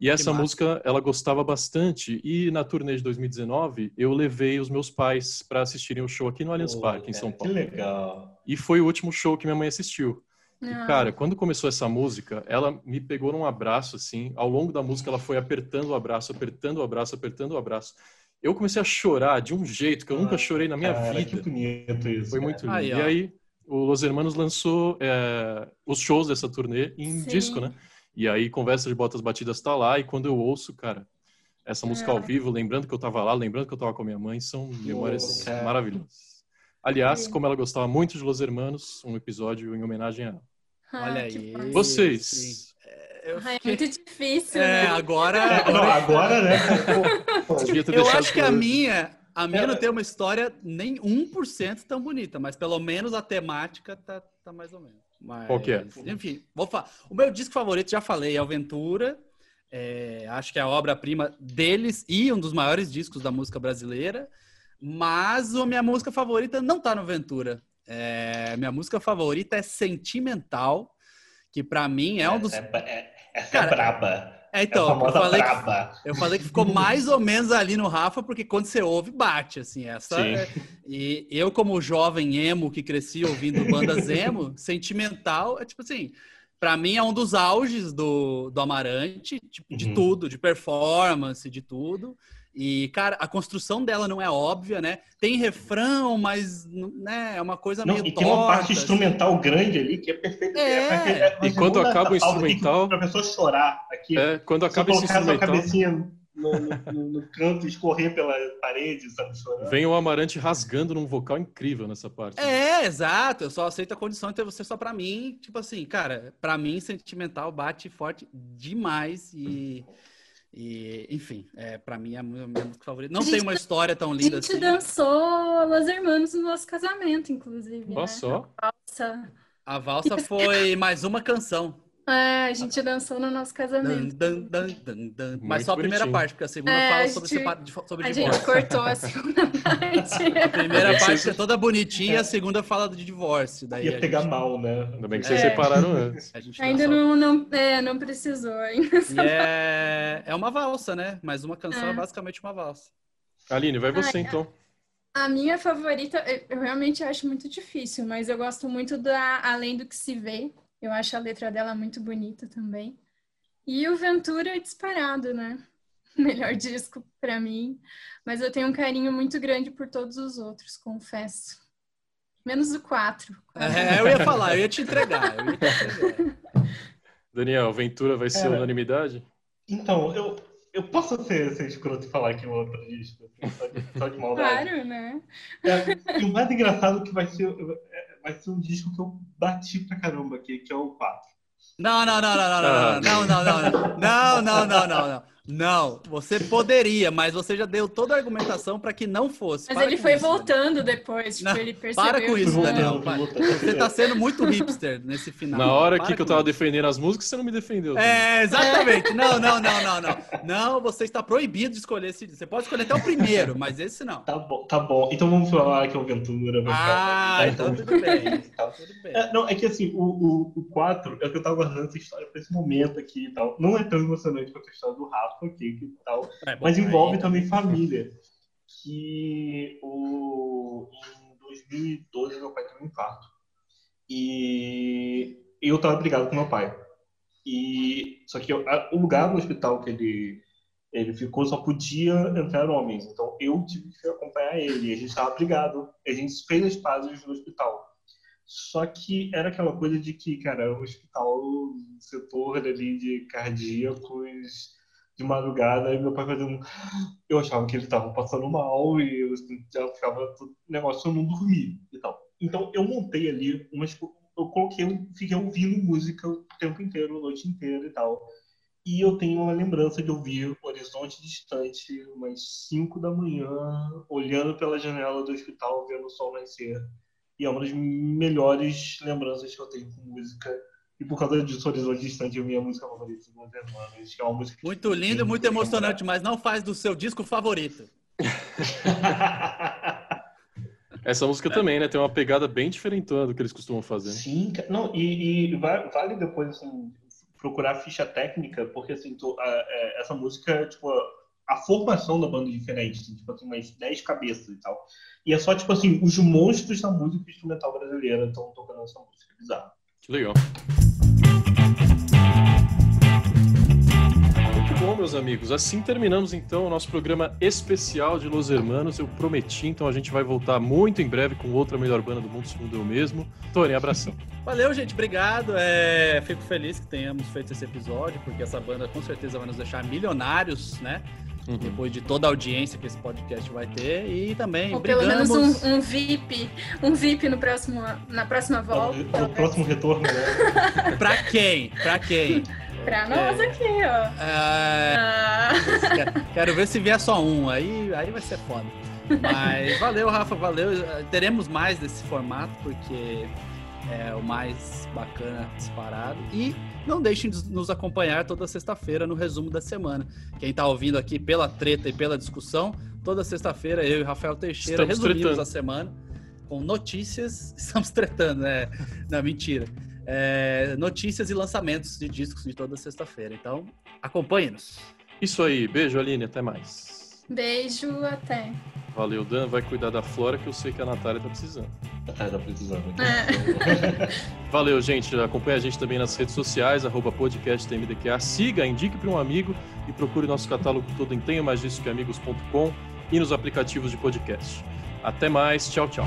E essa música ela gostava bastante. E na turnê de 2019, eu levei os meus pais para assistirem o show aqui no Allianz Pô, Parque, em São Que Paulo. legal. E foi o último show que minha mãe assistiu. E, Ah. cara, quando começou essa música, ela me pegou num abraço, assim. Ao longo da música, ela foi apertando o abraço, apertando o abraço, apertando o abraço. Eu comecei a chorar de um jeito que eu nunca chorei na minha Cara, vida. Que bonito isso. Foi cara. muito lindo. Aí, e aí, o Los Hermanos lançou é, os shows dessa turnê em Sim. disco, né? E aí, Conversa de Botas Batidas tá lá. E quando eu ouço, cara, essa música ao Ah. vivo, lembrando que eu tava lá, lembrando que eu tava com a minha mãe, são memórias maravilhosas. Aliás, como ela gostava muito de Los Hermanos, um episódio em homenagem a ela. Ah, Olha aí. Vocês, É fiquei- muito difícil, É, né? agora. É, não, agora, né? Pô, pô, devia ter Eu acho que a minha, a minha É. não tem uma história nem 1% tão bonita, mas pelo menos a temática tá, tá mais ou menos. Mas, Qual que é? Enfim, vou falar. O meu disco favorito, já falei, é o Ventura. É, acho que é a obra-prima deles e um dos maiores discos da música brasileira. Mas a minha música favorita não tá no Ventura. É, minha música favorita é Sentimental, que pra mim é um dos. É, essa Cara, é braba. É, É então, a eu falei que braba. eu falei que ficou mais ou menos ali no Rafa, porque quando você ouve, bate, assim, essa... É- E eu, como jovem emo que cresci ouvindo bandas emo, sentimental, é tipo assim, pra mim é um dos auges do, do Amarante, tipo, de Uhum. tudo, de performance, de tudo. E, cara, a construção dela não é óbvia, né? Tem refrão, mas né, é uma coisa Não, meio e tem uma parte torta, assim. instrumental grande ali que é perfeita. É. é pra E quando acaba o instrumental- Pra pessoa chorar aqui. É, quando acaba esse colocar sua instrumental, cabecinha no, no- no canto e escorrer pela parede, sabe, chorando. vem o Amarante rasgando num vocal incrível nessa parte. É, exato. Eu só aceito a condição de ter você só pra mim. Tipo assim, cara, pra mim, sentimental bate forte demais e. e, enfim, é, pra mim é a minha música favorita. Não A gente- tem uma história tão A linda gente assim. dançou Los Hermanos no nosso casamento, inclusive. Olha né? só. Nossa. A valsa foi mais uma canção. É, a gente dançou no nosso casamento. dan, dan, dan, dan. Mas só a primeira bonitinho. parte, porque a segunda É, fala a sobre, gente- separa- sobre A divórcio. gente cortou a segunda parte. A primeira parte é toda bonitinha, a segunda fala de divórcio. Daí Ia a pegar gente- mal, né? Ainda bem que vocês É. separaram antes. a Ainda não, não, é, não precisou ainda. É, é uma valsa, né? Mas uma canção é, É. basicamente uma valsa. Aline, vai você Ai, então. A minha favorita, eu realmente acho muito difícil, mas eu gosto muito da Além do que se vê. Eu acho a letra dela muito bonita também. E o Ventura é disparado, né? Melhor disco para mim. Mas eu tenho um carinho muito grande por todos os outros, confesso. Menos o 4. É, eu ia falar, eu ia te entregar. Ia te entregar. Daniel, Ventura vai ser Cara, unanimidade? Então, eu, eu posso ser, ser escroto e falar que o outro disco, assim, só de, só de maldade. Claro, né? É, e o mais engraçado é que vai ser, é, vai ser um disco que eu bati pra caramba aqui, que é o 4. Não, não, não, não, não, não, não, não, não, não, não, não, não, não, não. Não, você poderia, mas você já deu toda a argumentação para que não fosse. Mas Para ele foi isso, Daniel. voltando depois, tipo, Não, ele percebeu. Para com que isso, não- Daniel. Para. Você tá sendo muito hipster nesse final. Na hora Para aqui que eu tava isso. defendendo as músicas, você não me defendeu. Daniel. É, exatamente. Não, não, não, não, não. Não, você está proibido de escolher esse. Você pode escolher até o primeiro, mas esse não. Tá bom, tá bom. Então vamos falar que é o Ventura. vai Ah, ficar- então tudo bem. Tá. Tudo bem. É, não, é que assim, o, o, o 4 é o que eu tava guardando essa história pra esse momento aqui e tal. Não é tão emocionante quanto a história do Rafa aqui e tal. É, Mas envolve aí- também família. Que o, em 2012 meu pai teve um infarto. E eu tava brigado com meu pai. E só que eu- a- o lugar no hospital que ele ele ficou só podia entrar homens. Então eu tive que acompanhar ele. E a gente estava brigado. A gente fez as pazes no hospital. Só que era aquela coisa de que, cara, o hospital, o setor ali de cardíacos de madrugada, e meu pai fazendo. Eu achava que ele estava passando mal e eu já ficava todo negócio, eu não dormia e tal. Então eu montei ali umas. Eu coloquei, fiquei ouvindo música o tempo inteiro, a noite inteira e tal. E eu tenho uma lembrança de ouvir Horizonte Distante, umas 5 da manhã, olhando pela janela do hospital, vendo o sol nascer. E é uma das melhores lembranças que eu tenho com música. E por causa disso, Horizonte Distante é a minha música favorita irmãos. Que é uma música que Muito lindo, muito emocionante, mas não faz do seu disco favorito. Essa música também, né? Tem uma pegada bem diferentona do que eles costumam fazer. né? Sim, não, e, e va- vale depois assim, procurar ficha técnica, porque assim, tu- a- é, essa música, tipo, a, a formação da banda é diferente, tem, tipo assim, umas 10 cabeças e tal. E é só, tipo assim, os monstros da música instrumental brasileira estão tocando essa música, é bizarro. Que legal. Bom, meus amigos. Assim terminamos então o nosso programa especial de Los Hermanos. Eu prometi, então a gente vai voltar muito em breve com outra melhor banda do mundo, segundo eu mesmo. Tony, abração. Valeu, gente. Obrigado. É, fico feliz que tenhamos feito esse episódio, porque essa banda com certeza vai nos deixar milionários, né? Uhum. Depois de toda a audiência que esse podcast vai ter. E também Ou pelo brigamos... menos um, um VIP, um VIP no próximo, na próxima volta. No próximo retorno, né? Pra quem? Pra quem? Pra nós É. aqui, ó. É, Ah, quero, quero ver se vier só um. Aí, aí vai ser foda. Mas valeu, Rafa, valeu. Teremos mais desse formato, porque é o mais bacana disparado. E não deixem de nos acompanhar toda sexta-feira no resumo da semana. Quem tá ouvindo aqui pela treta e pela discussão, toda sexta-feira eu e Rafael Teixeira Estamos resumimos tretando. a semana com notícias. Estamos tretando, né? Não, mentira. É, notícias e lançamentos de discos de toda sexta-feira. Então, acompanhe-nos. Isso aí. Beijo, Aline. Até mais. beijo, até. Valeu, Dan. Vai cuidar da Flora, que eu sei que a Natália tá precisando. Ah, tá precisando. Valeu, gente. Acompanhe a gente também nas redes sociais, arroba podcasttmdqa. Siga, indique para um amigo e procure nosso catálogo todo em tenho mais disso que amigos.com e nos aplicativos de podcast. Até mais. Tchau, tchau.